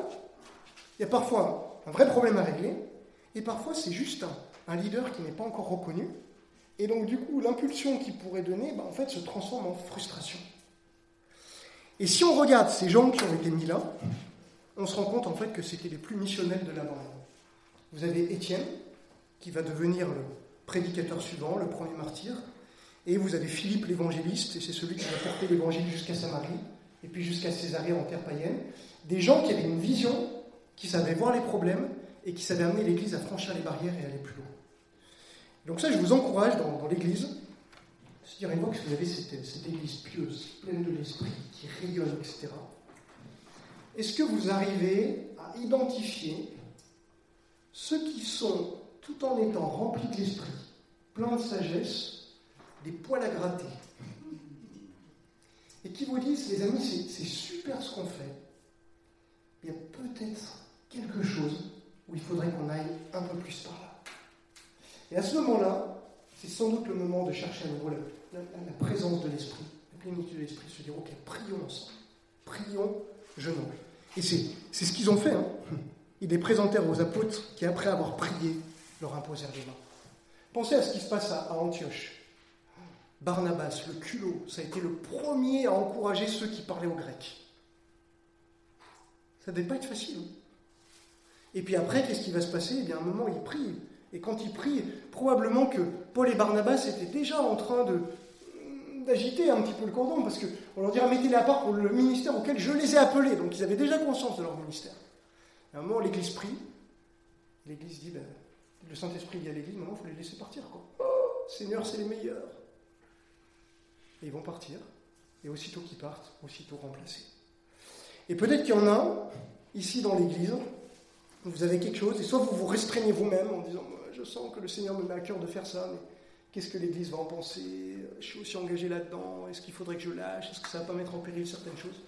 il y a parfois un vrai problème à régler, et parfois c'est juste un, leader qui n'est pas encore reconnu, et donc du coup l'impulsion qu'il pourrait donner, ben, en fait, se transforme en frustration. Et si on regarde ces gens qui ont été mis là, on se rend compte en fait que c'était les plus missionnels de la bande. Vous avez Étienne, qui va devenir le prédicateur suivant, le premier martyr. Et vous avez Philippe l'évangéliste, et c'est celui qui va porter l'évangile jusqu'à Samarie, et puis jusqu'à Césarée en terre païenne. Des gens qui avaient une vision, qui savaient voir les problèmes, et qui savaient amener l'Église à franchir les barrières et aller plus loin. Donc ça, je vous encourage dans, l'Église, c'est-à-dire une fois que vous avez cette, cette Église pieuse, pleine de l'Esprit, qui rayonne, etc., est-ce que vous arrivez à identifier ceux qui sont, tout en étant remplis de l'esprit, pleins de sagesse, des poils à gratter, et qui vous disent, les amis, c'est super ce qu'on fait, il y a peut-être quelque chose où il faudrait qu'on aille un peu plus par là. Et à ce moment-là, c'est sans doute le moment de chercher à nouveau la, présence de l'esprit, la plénitude de l'esprit, se dire, ok, prions ensemble, prions jeûnons. Et c'est ce qu'ils ont fait. Hein. Ils les présentèrent aux apôtres qui, après avoir prié, leur imposèrent des mains. Pensez à ce qui se passe à, Antioche. Barnabas, le culot, ça a été le premier à encourager ceux qui parlaient au grec. Ça ne devait pas être facile. Hein. Et puis après, qu'est-ce qui va se passer? Eh bien, à un moment, ils prient. Et quand ils prient, probablement que Paul et Barnabas étaient déjà en train d'agiter un petit peu le cordon, parce qu'on leur dira mettez-les à part pour le ministère auquel je les ai appelés. Donc ils avaient déjà conscience de leur ministère. À un moment, l'Église prie. L'Église dit ben, le Saint-Esprit dit à l'Église maintenant, il faut les laisser partir. Quoi. Oh, Seigneur, c'est les meilleurs. Et ils vont partir. Et aussitôt qu'ils partent, aussitôt remplacés. Et peut-être qu'il y en a, ici dans l'Église, vous avez quelque chose, et soit vous vous restreignez vous-même en disant Je sens que le Seigneur me met à cœur de faire ça, mais Qu'est-ce que l'Église va en penser? Je suis aussi engagé là-dedans. Est-ce qu'il faudrait que je lâche? Est-ce que ça ne va pas mettre en péril certaines choses?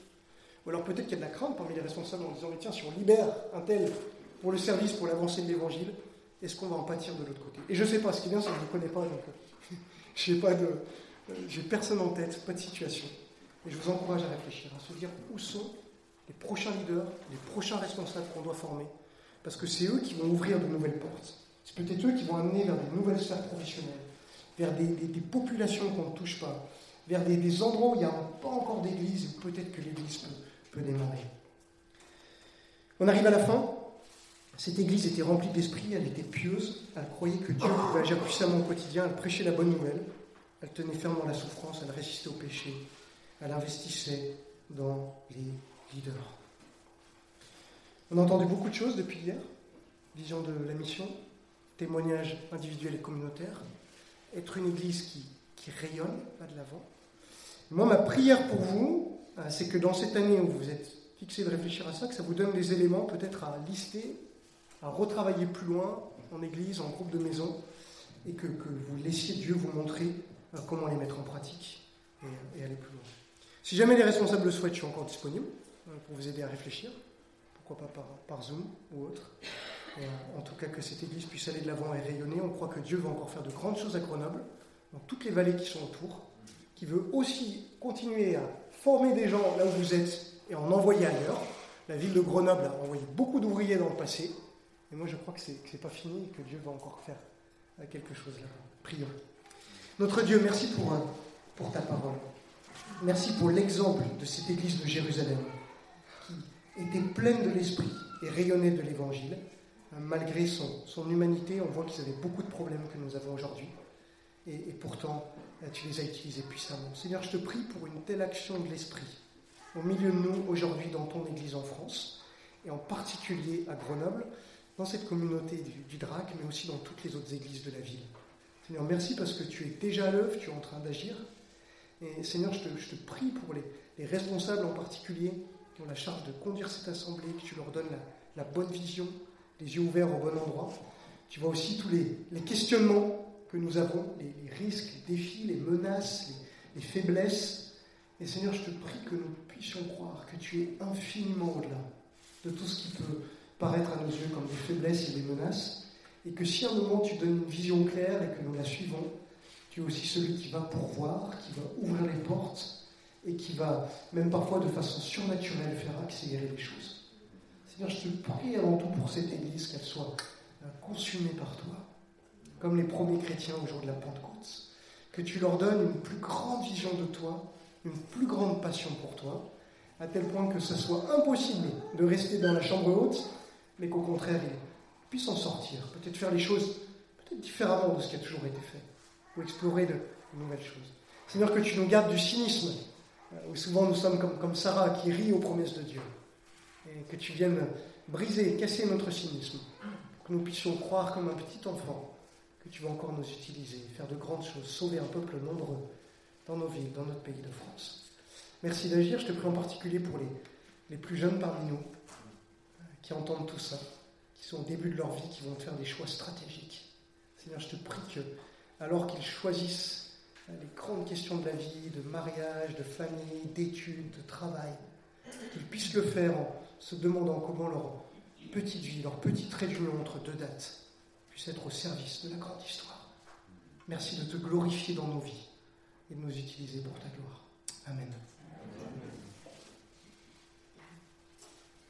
Ou alors peut-être qu'il y a de la crainte parmi les responsables en disant Mais tiens, si on libère un tel pour le service, pour l'avancée de l'Évangile, est-ce qu'on va en pâtir de l'autre côté? Et je ne sais pas, ce qui est bien, c'est que je ne connais pas, donc euh, j'ai pas de. Euh, j'ai personne en tête, pas de situation. Et je vous encourage à réfléchir, à se dire où sont les prochains leaders, les prochains responsables qu'on doit former, parce que c'est eux qui vont ouvrir de nouvelles portes. C'est peut-être eux qui vont amener vers de nouvelles sphères professionnelles vers des, populations qu'on ne touche pas, vers des, endroits où il n'y a pas encore d'église, où peut-être que l'église peut, démarrer. On arrive à la fin. Cette église était remplie d'esprit, elle était pieuse, elle croyait que Dieu pouvait agir puissamment au quotidien, elle prêchait la bonne nouvelle, elle tenait fermement la souffrance, elle résistait au péché, elle investissait dans les leaders. On a entendu beaucoup de choses depuis hier, vision de la mission, témoignages individuels et communautaires, être une église qui, qui rayonne, pas de l'avant. Moi, ma prière pour vous, euh, c'est que dans cette année où vous êtes fixé de réfléchir à ça, que ça vous donne des éléments peut-être à lister, à retravailler plus loin, en église, en groupe de maison, et que, que vous laissiez Dieu vous montrer comment les mettre en pratique et, aller plus loin. Si jamais les responsables le souhaitent, je suis encore disponible euh, pour vous aider à réfléchir, pourquoi pas par, Zoom ou autre. Euh, en tout cas que cette église puisse aller de l'avant et rayonner. On croit que Dieu va encore faire de grandes choses à Grenoble, dans toutes les vallées qui sont autour, qui veut aussi continuer à former des gens là où vous êtes et en envoyer ailleurs. La ville de Grenoble a envoyé beaucoup d'ouvriers dans le passé, et moi je crois que ce n'est pas fini et que Dieu va encore faire euh, quelque chose là. Prions. Notre Dieu, merci pour, euh, pour ta parole. Merci pour l'exemple de cette église de Jérusalem, qui était pleine de l'esprit et rayonnait de l'évangile malgré son, humanité, on voit qu'ils avaient beaucoup de problèmes que nous avons aujourd'hui. Et, pourtant, euh, tu les as utilisés puissamment. Seigneur, je te prie pour une telle action de l'Esprit au milieu de nous aujourd'hui dans ton Église en France, et en particulier à Grenoble, dans cette communauté du, DRAC, mais aussi dans toutes les autres églises de la ville. Seigneur, merci parce que tu es déjà à l'œuvre, tu es en train d'agir. Et Seigneur, je te, prie pour les, responsables en particulier qui ont la charge de conduire cette assemblée, que tu leur donnes la bonne vision, les yeux ouverts au bon endroit. Tu vois aussi tous les, questionnements que nous avons, les, risques, les défis, les menaces, les, faiblesses. Et Seigneur, je te prie que nous puissions croire que tu es infiniment au-delà de tout ce qui peut paraître à nos yeux comme des faiblesses et des menaces. Et que si à un moment tu donnes une vision claire et que nous la suivons, tu es aussi celui qui va pourvoir, qui va ouvrir les portes et qui va, même parfois de façon surnaturelle, faire accélérer les choses je te prie avant tout pour cette Église, qu'elle soit euh, consumée par toi, comme les premiers chrétiens au jour de la Pentecôte. Que tu leur donnes une plus grande vision de toi, une plus grande passion pour toi, à tel point que ce soit impossible de rester dans la chambre haute, mais qu'au contraire, ils puissent en sortir, peut-être faire les choses peut-être différemment de ce qui a toujours été fait, ou explorer de nouvelles choses. Seigneur, que tu nous gardes du cynisme, euh, où souvent nous sommes comme, comme Sarah qui rit aux promesses de Dieu et que tu viennes briser, casser notre cynisme, que nous puissions croire comme un petit enfant que tu vas encore nous utiliser, faire de grandes choses, sauver un peuple nombreux dans nos villes, dans notre pays de France. Merci d'agir, je te prie en particulier pour les, les plus jeunes parmi nous, qui entendent tout ça, qui sont au début de leur vie, qui vont faire des choix stratégiques. Seigneur, je te prie que, alors qu'ils choisissent les grandes questions de la vie, de mariage, de famille, d'études, de travail, qu'ils puissent le faire en se demandant comment leur petite vie, leur petit trait d'union entre deux dates puisse être au service de la grande histoire. Merci de te glorifier dans nos vies et de nous utiliser pour ta gloire. Amen.